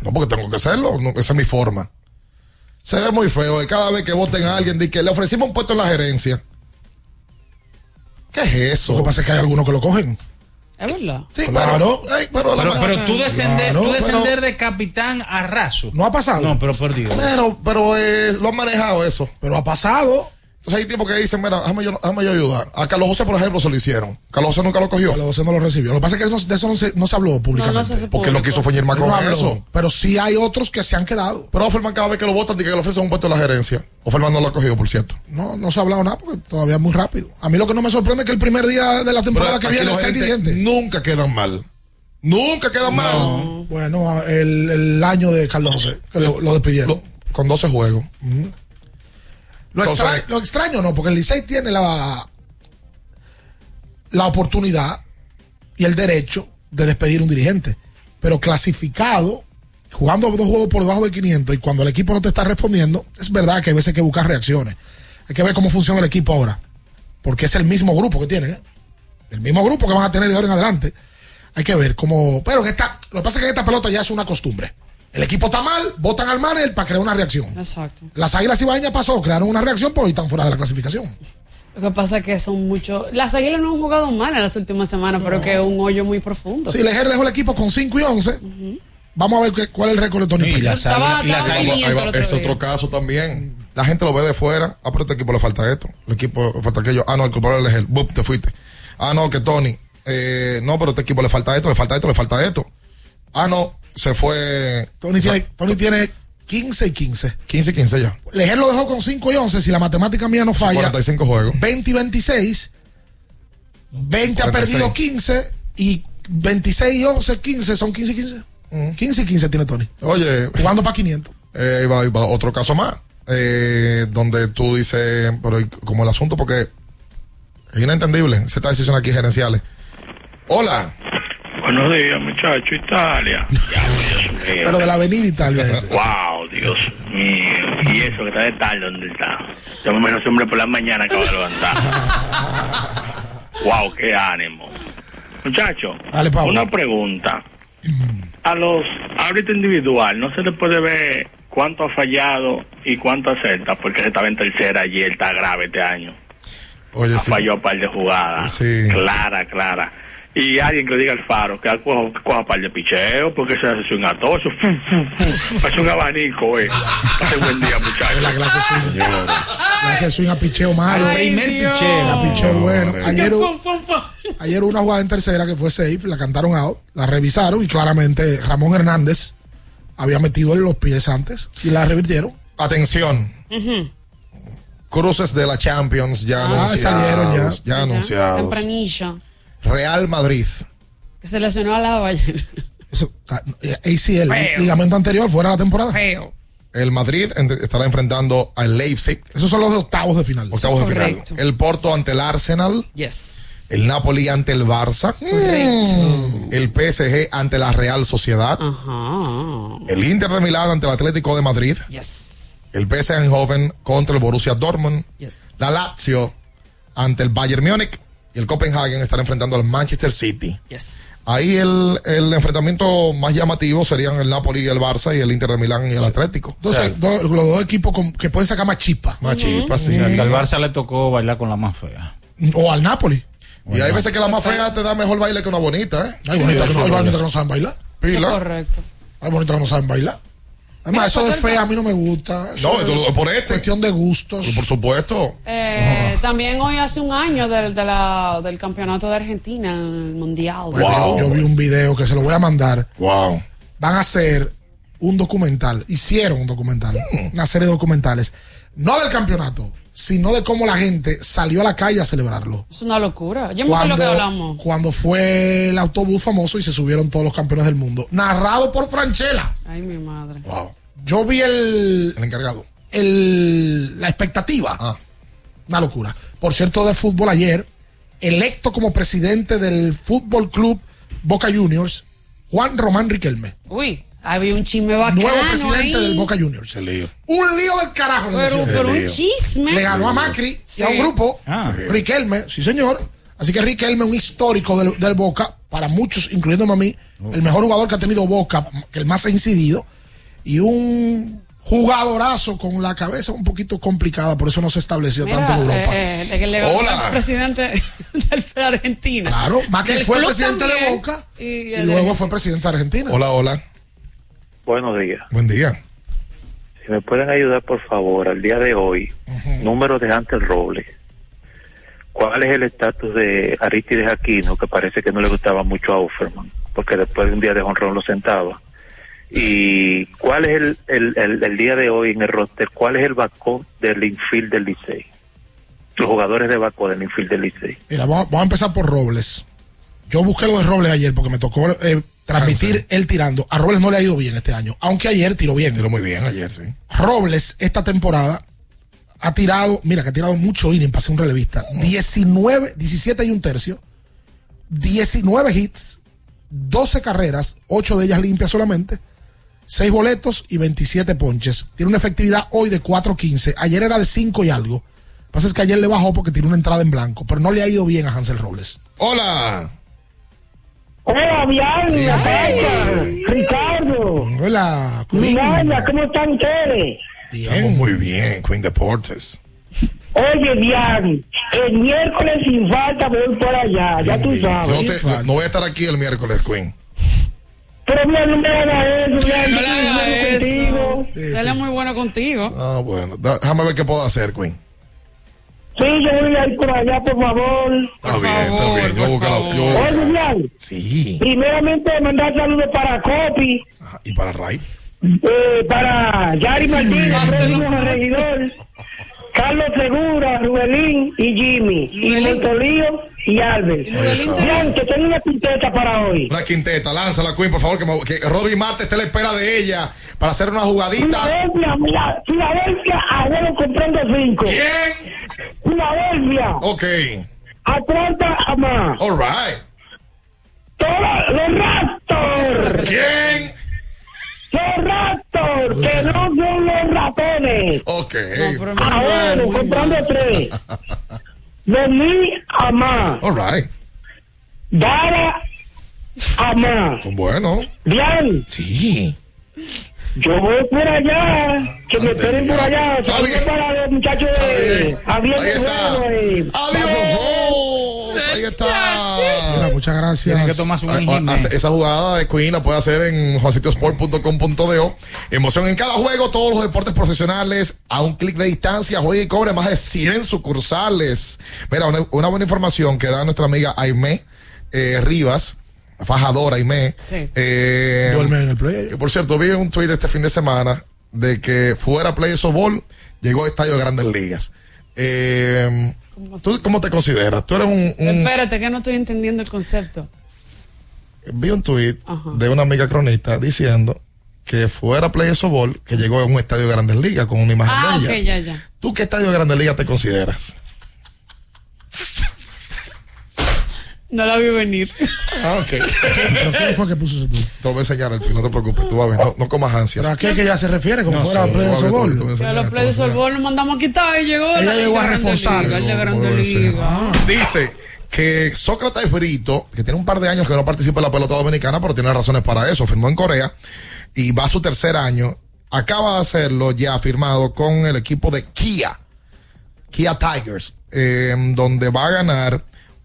No, porque tengo que serlo. no, esa es mi forma. Se ve muy feo. y Cada vez que voten a alguien, di que le ofrecimos un puesto en la gerencia. ¿Qué es eso? Lo que pasa es que hay algunos que lo cogen. Es verdad. Sí, Claro. pero, ay, pero, tú descender, Claro, tú descender pero- de capitán a raso. No ha pasado. No, pero por Dios. pero, pero, eh, lo han manejado eso. Pero ha pasado. Entonces hay tipos que dicen, mira, déjame yo, déjame yo ayudar. A Carlos José, por ejemplo, se lo hicieron. Carlos José nunca lo cogió. Carlos José no lo recibió. Lo que pasa es que de eso no se, no se habló públicamente. No, no se hace Porque lo público. quiso fue Yerma con No habló. eso. Pero sí hay otros que se han quedado. Pero Offerman cada vez que lo votan, dice que le ofrecen un puesto en la gerencia. Offerman no lo ha cogido, por cierto. No, no se ha hablado nada porque todavía es muy rápido. A mí lo que no me sorprende es que el primer día de la temporada que viene es nunca quedan mal. Nunca quedan mal. Bueno, el, el año de Carlos José, que lo, lo despidieron. Lo- con 12 juegos. Lo, Entonces- extra- lo extraño no, porque el Licey tiene la, la oportunidad y el derecho de despedir un dirigente. Pero clasificado, jugando dos juegos por debajo de 500 y cuando el equipo no te está respondiendo, es verdad que hay veces hay que buscar reacciones. Hay que ver cómo funciona el equipo ahora. Porque es el mismo grupo que tienen. ¿eh? El mismo grupo que van a tener de ahora en adelante. Hay que ver cómo... Pero en esta, lo que pasa es que en esta pelota ya es una costumbre. El equipo está mal, votan al manager para crear una reacción. Exacto. Las Águilas Ibañas pasó, crearon una reacción, pues hoy están fuera de la clasificación. Lo que pasa es que son muchos. Las águilas no han jugado mal en las últimas semanas, pero que es un hoyo muy profundo. Si Lejer dejó el equipo con 5 y 11, vamos a ver qué- cuál es el récord de Tony Y las águilas, y las águilas- el es otro caso también. La gente lo ve de fuera. Ah, pero a este equipo le falta esto. El equipo le falta aquello. Ah, no, el culpable es Lejer. Bup, te fuiste. Ah, no, que Tony. Eh, no, pero a este equipo le falta esto, le falta esto, le falta esto. Ah, no, se fue Tony tiene, Tony tiene 15 y 15. 15 y 15 ya. Lejer lo dejó con 5 y 11, si la matemática mía no falla. 45 juegos. 20 y 26. 20 ha 46. perdido 15 y 26 y 11, 15 son 15 y 15. 15 y 15 tiene Tony. Oye, Jugando para 500. eh, va, va otro caso más. Eh, donde tú dices, pero ¿y como el asunto, porque es inentendible, ciertas decisiones aquí gerenciales. Hola. Buenos días, muchacho, Italia. Ya. Pero de la Avenida Italia ese. Wow, Dios mío. Y eso que está de tarde, ¿dónde está? Yo me imagino ese hombre por la mañana acaba de levantar. wow, qué ánimo. Muchacho, Dale, una pregunta. A los árbitros individual, ¿no se le puede ver cuánto ha fallado y cuánto acerta? Porque se estaba en tercera y él está grave este año. Oye, ha sí. fallado un par de jugadas. Sí. Clara, clara. Y alguien que le diga al faro que coja, coja par de picheo, porque se hace un atoso. Es un abanico, eh. Pase buen día, muchachos. La clase swing. La clase swing a picheo malo. Al primer picheo. A picheo bueno. Ayer, ayer hubo una jugada en tercera que fue safe, la cantaron out, la revisaron y claramente Ramón Hernández había metido en los pies antes y la revirtieron. Atención. Cruces de la Champions ya Ah, anunciados. salieron ya. Ya anunciados. Tempranillo. Real Madrid. Que se lesionó a la ballena. Eso, ca- eh, ACL, Feo. ligamento anterior, fuera de la temporada. Feo. El Madrid estará enfrentando al Leipzig. Esos son los de octavos de final. Octavos de final. El Porto ante el Arsenal. Yes. El Napoli ante el Barça. Correcto. El PSG ante la Real Sociedad. Ajá. El Inter de Milán ante el Atlético de Madrid. Yes. El PSV Eindhoven contra el Borussia Dortmund. Yes. La Lazio ante el Bayern Múnich. Y el Copenhagen estará enfrentando al Manchester City. Yes. Ahí el, el enfrentamiento más llamativo serían el Napoli y el Barça y el Inter de Milán y el Atlético. Entonces, do- los dos equipos con- que pueden sacar más chispa. Más chispas, sí. Al Barça le tocó bailar con la más fea. O al Napoli. Y hay veces que la más fea te da mejor baile que una bonita, ¿eh? Hay bonitas que, no- que saben bailar. Pila. correcto. Hay bonitas que no saben bailar. Además, eso de fea a mí no me gusta. Eso No, es esto- por este. Cuestión de gustos. Por supuesto. Eh, También hoy hace un año del, de la- del campeonato de Argentina, el mundial. Bueno, yo, yo vi un video que se lo voy a mandar. Wow. Van a hacer un documental. Hicieron un documental. Una serie de documentales. No del campeonato, sino de cómo la gente salió a la calle a celebrarlo. Es una locura. Yo me acuerdo lo que hablamos. cuando fue el autobús famoso y se subieron todos los campeones del mundo. Narrado por Franchella. Ay, mi madre. Wow. Yo vi el, El encargado. el- la expectativa. Ah. Una locura. Por cierto, de fútbol ayer, electo como presidente del Fútbol Club Boca Juniors, Juan Román Riquelme. Uy, había un chisme bacano Nuevo presidente ahí. del Boca Juniors. Un lío del carajo. Pero, un chisme. Le ganó a Macri Sí. y a un grupo, Ah. Sí. Riquelme, sí señor. Así que Riquelme, un histórico del, del Boca, para muchos, incluyéndome a mí, el mejor jugador que ha tenido Boca, que el más ha incidido, y un jugadorazo con la cabeza un poquito complicada, por eso no se estableció Mira, tanto en Europa. eh, eh, de que le ganó Hola. presidente del de Argentina. Claro, Macri Del fue presidente de Boca y, y el luego de- fue presidente de Argentina. Hola, hola. Buenos días. Buen día. Si me pueden ayudar, por favor, al día de hoy, número de Antes Robles. ¿Cuál es el estatus de Aristides Aquino, que parece que no le gustaba mucho a Offerman, porque después de un día de honrón lo sentaba? ¿Y cuál es el, el, el, el día de hoy en el roster? ¿Cuál es el backup del infield del Licey? Los jugadores de backup del infield del Licey. Mira, vamos, vamos a empezar por Robles. Yo busqué lo de Robles ayer porque me tocó eh, transmitir él tirando. A Robles no le ha ido bien este año, aunque ayer tiró bien. Tiró muy bien ayer, sí. Robles esta temporada ha tirado, mira que ha tirado mucho inning para ser un relevista. 19, 17 y un tercio, 19 hits, 12 carreras, 8 de ellas limpias solamente, 6 boletos y 27 ponches. Tiene una efectividad hoy de 4.15. Ayer era de 5 y algo. Lo que pasa es que ayer le bajó porque tiró una entrada en blanco, pero no le ha ido bien a Hansel Robles. Hola. Hola, Bianca, Pacha, Ricardo, Hola. Miranda, ¿cómo están ustedes? Estamos muy bien, Queen Deportes. Oye, Bian, el miércoles sin falta voy por allá, ya tú Yo no, sabes. te- no- no voy a estar aquí el miércoles, Queen. Pero mira, no me hagas eso, No yo le hagas eso. contigo. Él es muy bueno contigo. Ah, bueno. Déjame ver qué puedo hacer, Queen. Sí, yo voy a ir por allá, por favor. Está bien, está bien. Yo busco la- yo Oye, Bian, Sí. primeramente mandar saludos para Copi, Y para Ray. eh, para Yari Martínez, próximo regidor, Carlos Segura, Rubelín y Jimmy, y Montolío y Albert. Bian, que tengo una quinteta para hoy. Una quinteta, lánzala, Queen, por favor, que, que Robbie Marte esté a la espera de ella para hacer una jugadita. Filadelfia, mira, Filadelfia, abuelo comprando cinco. ¿Quién? Filadelfia. Ok. Atlanta, a más. All right. Todos los Raptors. ¿Quién? Los Raptors, que no son los ratones. Ok. Abuelo comprando tres. Los mil a más. All right. Dara. Bueno. Bien. Sí. Yo voy por allá, que me esperen por allá. Saludos para los muchachos de Ahí está. Adiós. Ahí está. Muchas gracias. Tienen que tomarse un Ah, ah, Esa jugada de Queen la puede hacer en juancitosport.com.do. Emoción en cada juego, todos los deportes profesionales a un clic de distancia. Juega y cobre más de 100 sucursales. Mira, una, una buena información que da nuestra amiga Aimé eh, Rivas, fajadora Aimé. Sí. Eh, Duerme en el play. que por cierto, vi un tweet este fin de semana de que fuera Play Sobol llegó a estadio de Grandes Ligas. Eh, ¿Tú cómo te consideras? Tú eres un, un- Espérate, que no estoy entendiendo el concepto. vi un tweet Ajá. de una amiga cronista diciendo que fuera Play Sobol que llegó a un estadio de Grandes Ligas con una imagen Ah, de ella. ya, ya. ¿Tú qué estadio de Grandes Ligas te consideras? No la vi venir. Ah, ok. ¿Pero quién fue que puso ese tweet? Te lo voy a enseñar, no te preocupes, tú vas a ver, no, no comas ansias. ¿Pero a qué que ella se refiere? Como No fuera sé, Play de tú vas a los play de softball lo mandamos a quitar y llegó Ella la llegó a reforzar. Liga, el de Grande Vuelve a ser. Liga. Dice que Sócrates Brito, que tiene un par de años que no participa en la pelota dominicana, pero tiene razones para eso, firmó en Corea y va a su tercer año, acaba de hacerlo ya firmado con el equipo de Kia, Kia Tigers, eh, donde va a ganar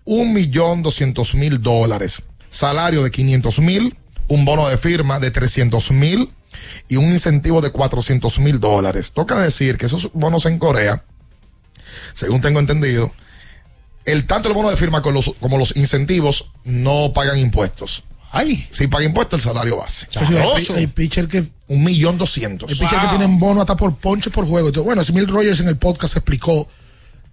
un millón doscientos mil dólares, salario de 500 mil, un bono de firma de 300 mil y un incentivo de 400 mil dólares. Toca decir que esos bonos en Corea, según tengo entendido, el tanto el bono de firma con los, como los incentivos no pagan impuestos. Ay. Si paga impuestos, el salario base. Pues hay, pi- hay pitcher que Un millón doscientos. hay pitcher que tienen bono hasta por ponche por juego. Entonces, bueno, Smil Rogers en el podcast explicó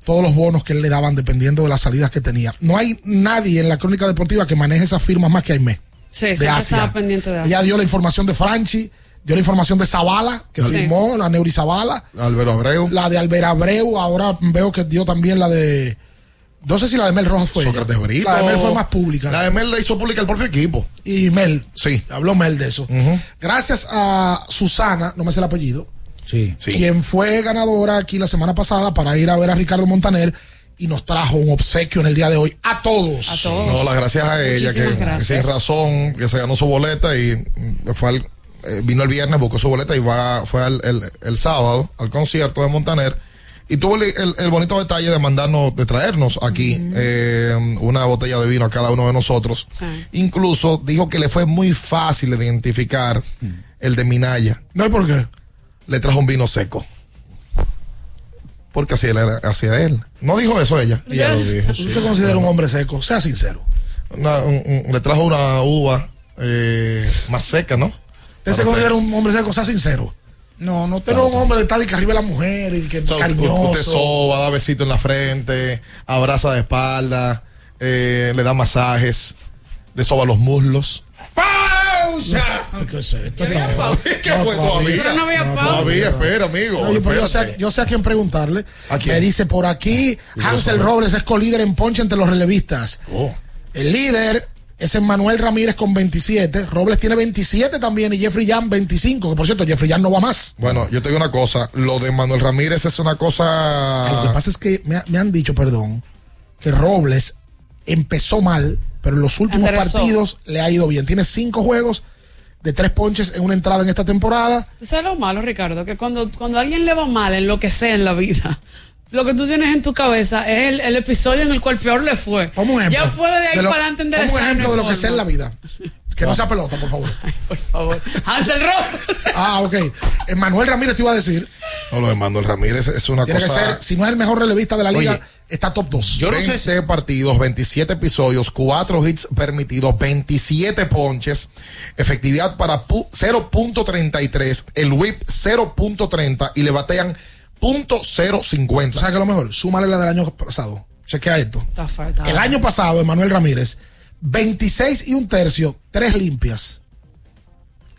todos los bonos que él le daban dependiendo de las salidas que tenía. No hay nadie en la crónica deportiva que maneje esas firmas más que Aimé. Sí, de siempre Asia. estaba pendiente de Ella dio la información de Franchi, dio la información de Zavala, que Sí. firmó, la Neuri Zavala. Álvaro Abreu. La de Albert Abreu, ahora veo que dio también la de No sé si la de Mel Rojas fue. ella. Sócrates Brito. La de Mel fue más pública. La de Mel la hizo pública el propio equipo. Y Mel. Sí. Habló Mel de eso. Gracias a Susana, no me sé el apellido, Sí. quien fue ganadora aquí la semana pasada para ir a ver a Ricardo Montaner y nos trajo un obsequio en el día de hoy a todos. A No, las gracias a ella, que, sin razón, que se ganó su boleta y mm, fue al- eh, vino el viernes, buscó su boleta y va, fue al- el, el sábado al concierto de Montaner. Y tuvo el, el- el bonito detalle de mandarnos, de traernos aquí eh, una botella de vino a cada uno de nosotros. Incluso dijo que le fue muy fácil identificar el de Minaya. ¿No? ¿Y por qué? Le trajo un vino seco. Porque así él era, hacia él. No dijo eso ella. Ella lo dijo, Tú se considera un hombre seco, sea sincero. Una- un- un- le trajo una uva eh, más seca, ¿no? Usted se considera un hombre seco, sea sincero. No, no no es un hombre de de que arriba de la mujer y que O sea, cariñoso. Usted soba, da besito en la frente, abraza de espalda, eh, le da masajes, le soba los muslos. ¡Pausa! ¿Qué es esto? ¿Qué pausa? ¿Qué fue todavía? Pero no había pausa. Todavía, espera, amigo. Yo, sé, yo sé a quién preguntarle. ¿A quién? Me dice por aquí, Hansel Robles es colíder en ponche entre los relevistas. Oh. El líder es Emmanuel Ramírez con 27. Robles tiene 27 también y Jeffrey Jan 25. Que por cierto, Jeffrey Jan no va más. Bueno, yo te digo una cosa, lo de Manuel Ramírez es una Lo cosa... que pasa es que me han dicho, perdón, que Robles empezó mal, pero en los últimos partidos le ha ido bien. Tiene cinco juegos de tres ponches en una entrada en esta temporada. Tú sabes lo malo, Ricardo, que cuando, cuando a alguien le va mal en lo que sea en la vida, lo que tú tienes en tu cabeza es el, el episodio en el cual peor le fue. Como ejemplo. Ya puede de ahí de lo- para adelante como ejemplo de lo que sea en la vida. Que no sea pelota, por favor. Por favor. Hansel Robles. Ah, ok. Manuel Ramírez te iba a decir. No, lo de Manuel Ramírez es una Tiene cosa... que ser, si no es el mejor relevista de la liga, Oye, está top 2. Yo 20 partidos, 27 episodios, 4 hits permitidos, 27 ponches, efectividad para pu- 0.33, el whip 0.30 y le batean .050. ¿Sabes qué es lo mejor? Súmale la del año pasado. Chequea esto. Está falta. El año pasado, Emanuel Ramírez, 26 y un tercio, tres limpias.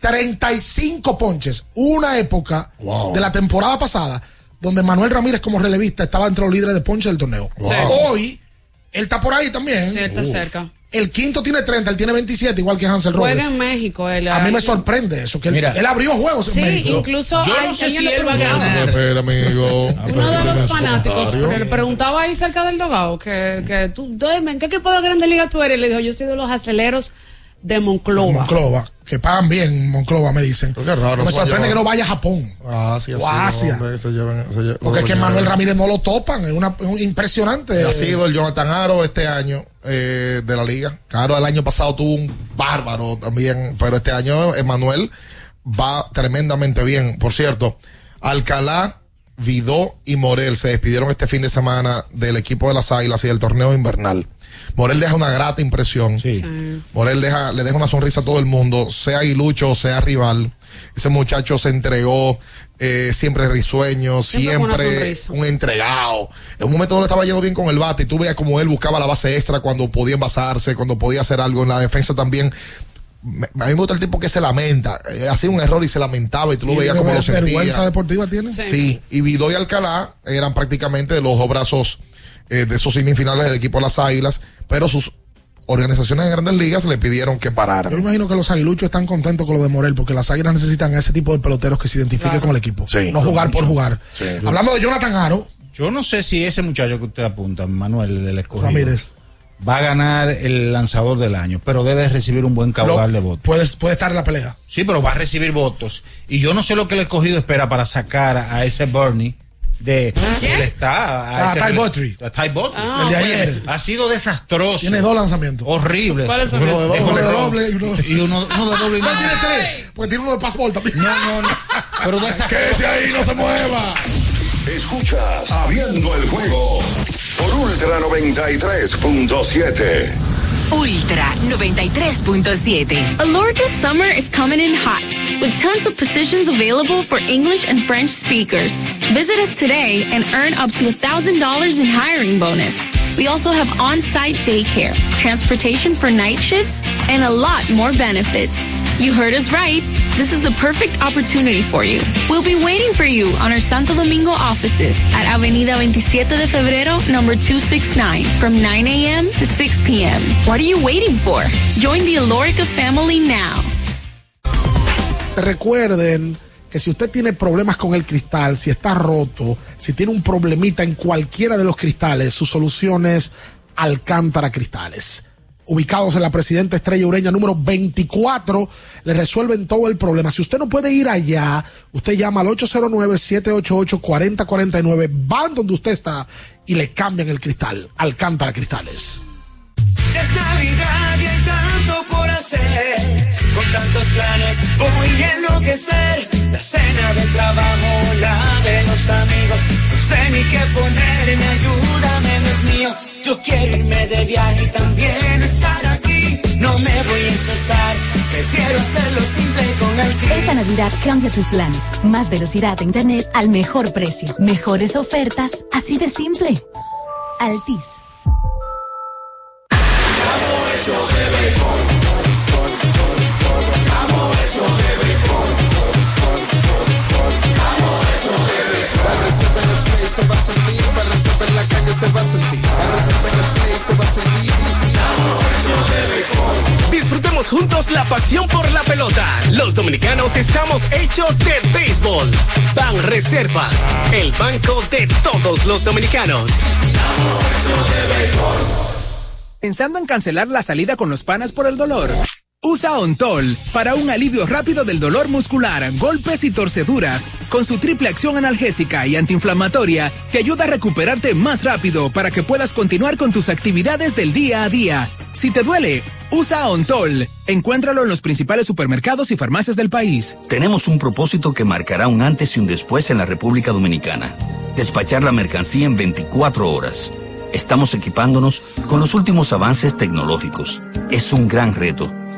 35 ponches. Una época Wow. de la temporada pasada donde Manuel Ramírez como relevista estaba entre los líderes de ponche del torneo. Hoy, él está por ahí también. Sí, está Uh. cerca. El quinto tiene 30, él tiene 27, igual que Hansel Robles. Juega en México. Él, A mí me sorprende eso, que él, Mira. él abrió juegos en Sí, México. incluso Yo hay- no sé si él va a ganar. Espera, amigo. Uno de los fanáticos le preguntaba ahí cerca del dogado que, que tú, dime, ¿en qué equipo de Grande Liga tú eres? Y le dijo, yo soy de los aceleros de Monclova. Monclova, que pagan bien en Monclova, me dicen. Pero qué raro, me sorprende llevar- que no vaya a Japón. Ah, sí. O Asia. hombre, se llevan- se lle- Porque es que. Manuel Ramírez no lo topan, es una, es un impresionante. ha sido el Jonathan Aro este año eh, de la liga. Claro, el año pasado tuvo un bárbaro también, pero este año Emanuel va tremendamente bien. Por cierto, Alcalá, Vidó y Morel se despidieron este fin de semana del equipo de las Águilas y del torneo invernal. Morel deja una grata impresión. Morel deja, le deja una sonrisa a todo el mundo, sea aguilucho o sea rival. Ese muchacho se entregó, eh, siempre risueño, Siempre un entregado. En un momento no le estaba yendo bien con el bate y tú veías como él buscaba la base extra cuando podía envasarse, cuando podía hacer algo en la defensa también. Me- a mí me gusta el tipo que se lamenta. Eh, hacía un error y se lamentaba y tú lo Y veías como lo vergüenza sentía. deportiva tiene. Sí. y Vidó y Alcalá eran prácticamente los dos brazos eh, de esos semifinales del equipo de las Águilas, pero sus organizaciones en grandes ligas le pidieron que Yo me pararan. imagino que los aguiluchos están contentos con lo de Morel, porque las águilas necesitan a ese tipo de peloteros que se identifiquen Claro. con el equipo. Sí. no jugar por jugar. Sí. Hablando de Jonathan Aro, Yo no sé si ese muchacho que usted apunta, Manuel del escogido, Ramírez. va a ganar el lanzador del año, pero debe recibir un buen caudal de votos. puede, puede estar en la pelea. Sí, pero va a recibir votos. Y yo no sé lo que el escogido espera para sacar a ese Bernie de él está Ah, ese Ty Buttrey. a Ty Buttrey. Ah, El de ayer. ha sido desastroso Tiene dos lanzamientos. horrible ¿Cuáles son uno esos? de Uno doble, de doble y uno de- y uno, uno de doble y No, uno- tiene tres. Porque tiene uno de passport también. no no no pero desastroso Quédese ahí, no se mueva. Escuchas Abriendo el juego por Ultra 93.7. Ultra 93.7. Alorca's summer is coming in hot, with tons of positions available for English and French speakers. Visit us today and earn up to $1,000 in hiring bonus. We also have on-site daycare, transportation for night shifts, and a lot more benefits. You heard us right. This is the perfect opportunity for you. We'll be waiting for you on our Santo Domingo offices at Avenida 27 de Febrero, number 269, from 9 a.m. to 6 p.m. What are you waiting for? Join the Alorica family now. Recuerden que si usted tiene problemas con el cristal, si está roto, si tiene un problemita en cualquiera de los cristales, su solución es Alcántara Cristales. Ubicados en la Presidenta Estrella Ureña número 24, le resuelven todo el problema. Si usted no puede ir allá, usted llama al 809-788-4049, van donde usted está y le cambian el cristal. Alcántara Cristales. Es Navidad y hay tanto por hacer. Con tantos planes voy a enloquecer. La cena del trabajo, la de los amigos. No sé ni qué ponerme, ayúdame, Dios mío. Yo quiero irme de viaje y también estar aquí. No me voy a estresar, prefiero hacerlo simple con el Esta Navidad cambia tus planes. Más velocidad de internet al mejor precio. Mejores ofertas, así de simple. Altis. Disfrutemos juntos la pasión por la pelota. Los dominicanos estamos hechos de béisbol. Ban Reservas, el banco de todos los dominicanos. ¿Pensando en cancelar la salida con los panas por el dolor? Usa Ontol para un alivio rápido del dolor muscular, golpes y torceduras. Con su triple acción analgésica y antiinflamatoria, te ayuda a recuperarte más rápido para que puedas continuar con tus actividades del día a día. Si te duele, usa Ontol. Encuéntralo en los principales supermercados y farmacias del país. Tenemos un propósito que marcará un antes y un después en la República Dominicana. Despachar la mercancía en 24 horas. Estamos equipándonos con los últimos avances tecnológicos. Es un gran reto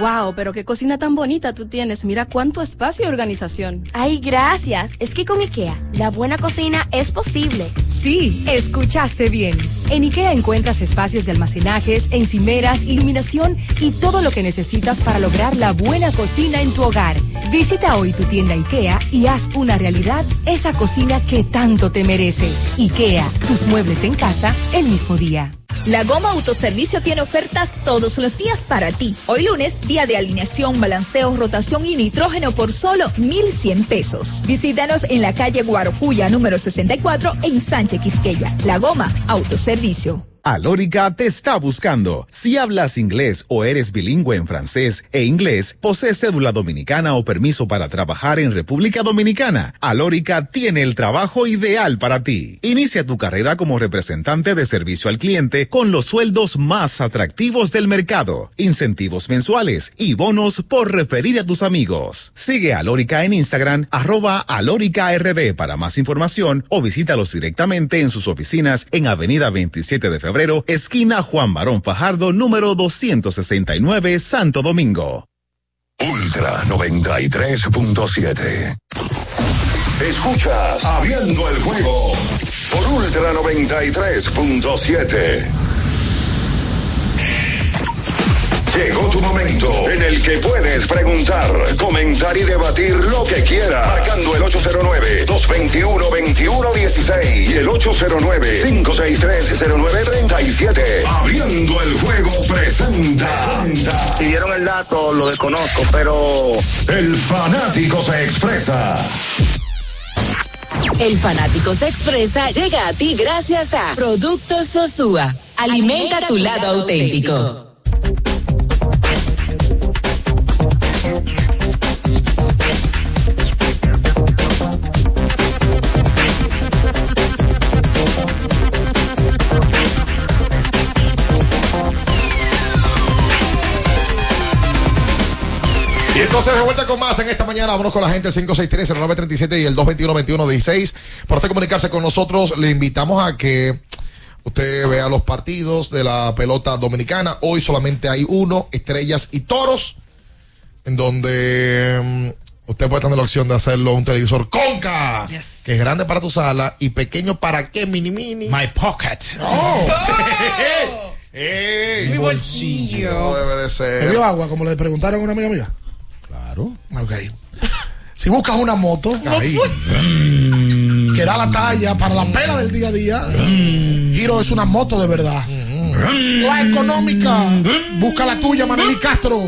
Wow, pero qué cocina tan bonita tú tienes. Mira cuánto espacio y organización. Ay, gracias. Es que con IKEA, la buena cocina es posible. Sí, escuchaste bien. En IKEA encuentras espacios de almacenajes, encimeras, iluminación y todo lo que necesitas para lograr la buena cocina en tu hogar. Visita hoy tu tienda IKEA y haz una realidad esa cocina que tanto te mereces. IKEA, tus muebles en casa el mismo día. La Goma Autoservicio tiene ofertas todos los días para ti. Hoy lunes, día de alineación, balanceo, rotación y nitrógeno por solo 1,100 pesos. Visítanos en la calle Guarocuya número 64 en Sánchez Quisqueya. La Goma Autoservicio servicio. Alórica te está buscando. Si hablas inglés o eres bilingüe en francés e inglés, posees cédula dominicana o permiso para trabajar en República Dominicana, Alórica tiene el trabajo ideal para ti. Inicia tu carrera como representante de servicio al cliente con los sueldos más atractivos del mercado, incentivos mensuales y bonos por referir a tus amigos. Sigue a Alórica en Instagram, arroba alórica.rd para más información o visítalos directamente en sus oficinas en Avenida 27 de Febrero esquina Juan Barón Fajardo, número 269, Santo Domingo. Ultra 93.7. Escuchas Abriendo el juego por Ultra 93.7. Llegó tu momento en el que puedes preguntar, comentar y debatir lo que quieras. Marcando el 809-221-2116 y el 809-563-0937. Abriendo el juego presenta. Si dieron el dato, lo desconozco, pero. El fanático se expresa. El fanático se expresa llega a ti gracias a Productos Sosúa. Alimenta tu lado auténtico. Entonces de vuelta con más en esta mañana. Vámonos con la gente el 563-0937 y el 221-2116. Para usted comunicarse con nosotros, le invitamos a que usted vea los partidos de la pelota dominicana. Hoy solamente hay uno, estrellas y toros, en donde mm, usted puede tener la opción de hacerlo un televisor Conca, que es grande para tu sala y pequeño para qué, mini mini. My pocket. Oh. ¡Ey! Mi bolsillo. No debe de ser. ¿Bebió agua, como le preguntaron a una amiga mía? Claro. Ok. Si buscas una moto Ahí. que da la talla para la pela del día a día, Giro es una moto de verdad. La económica. Busca la tuya, Maneli Castro,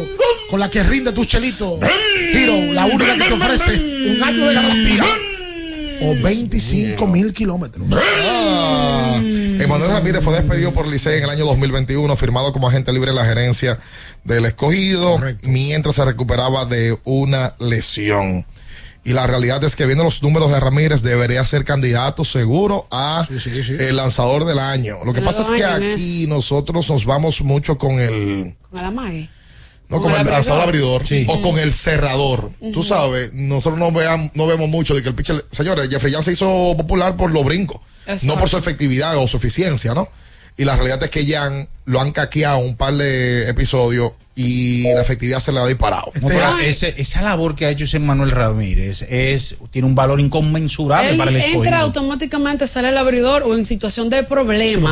con la que rinde tus chelitos. Giro, la única que te ofrece un año de garantía o 25 mil kilómetros. Ah. Emanuel Ramírez fue despedido por Licey en el año 2021, firmado como agente libre en la gerencia del escogido, mientras se recuperaba de una lesión. Y la realidad es que viendo los números de Ramírez debería ser candidato seguro a el lanzador del año. Lo que pasa es que aquí nosotros nos vamos mucho con el Con el amague. No Con con el abridor o con el cerrador. Tú sabes, nosotros no, veamos, no vemos mucho de que el pitcher, señores, Jeffrey Young se hizo popular por los brincos, Exacto. no por su efectividad o su eficiencia, ¿no? Y la realidad es que Jan lo han caqueado un par de episodios y la efectividad se le ha disparado. No, pero ese- esa labor que ha hecho ese Manuel Ramírez es, tiene un valor inconmensurable Él para el escogido. entra automáticamente, sale el abridor o en situación de problema.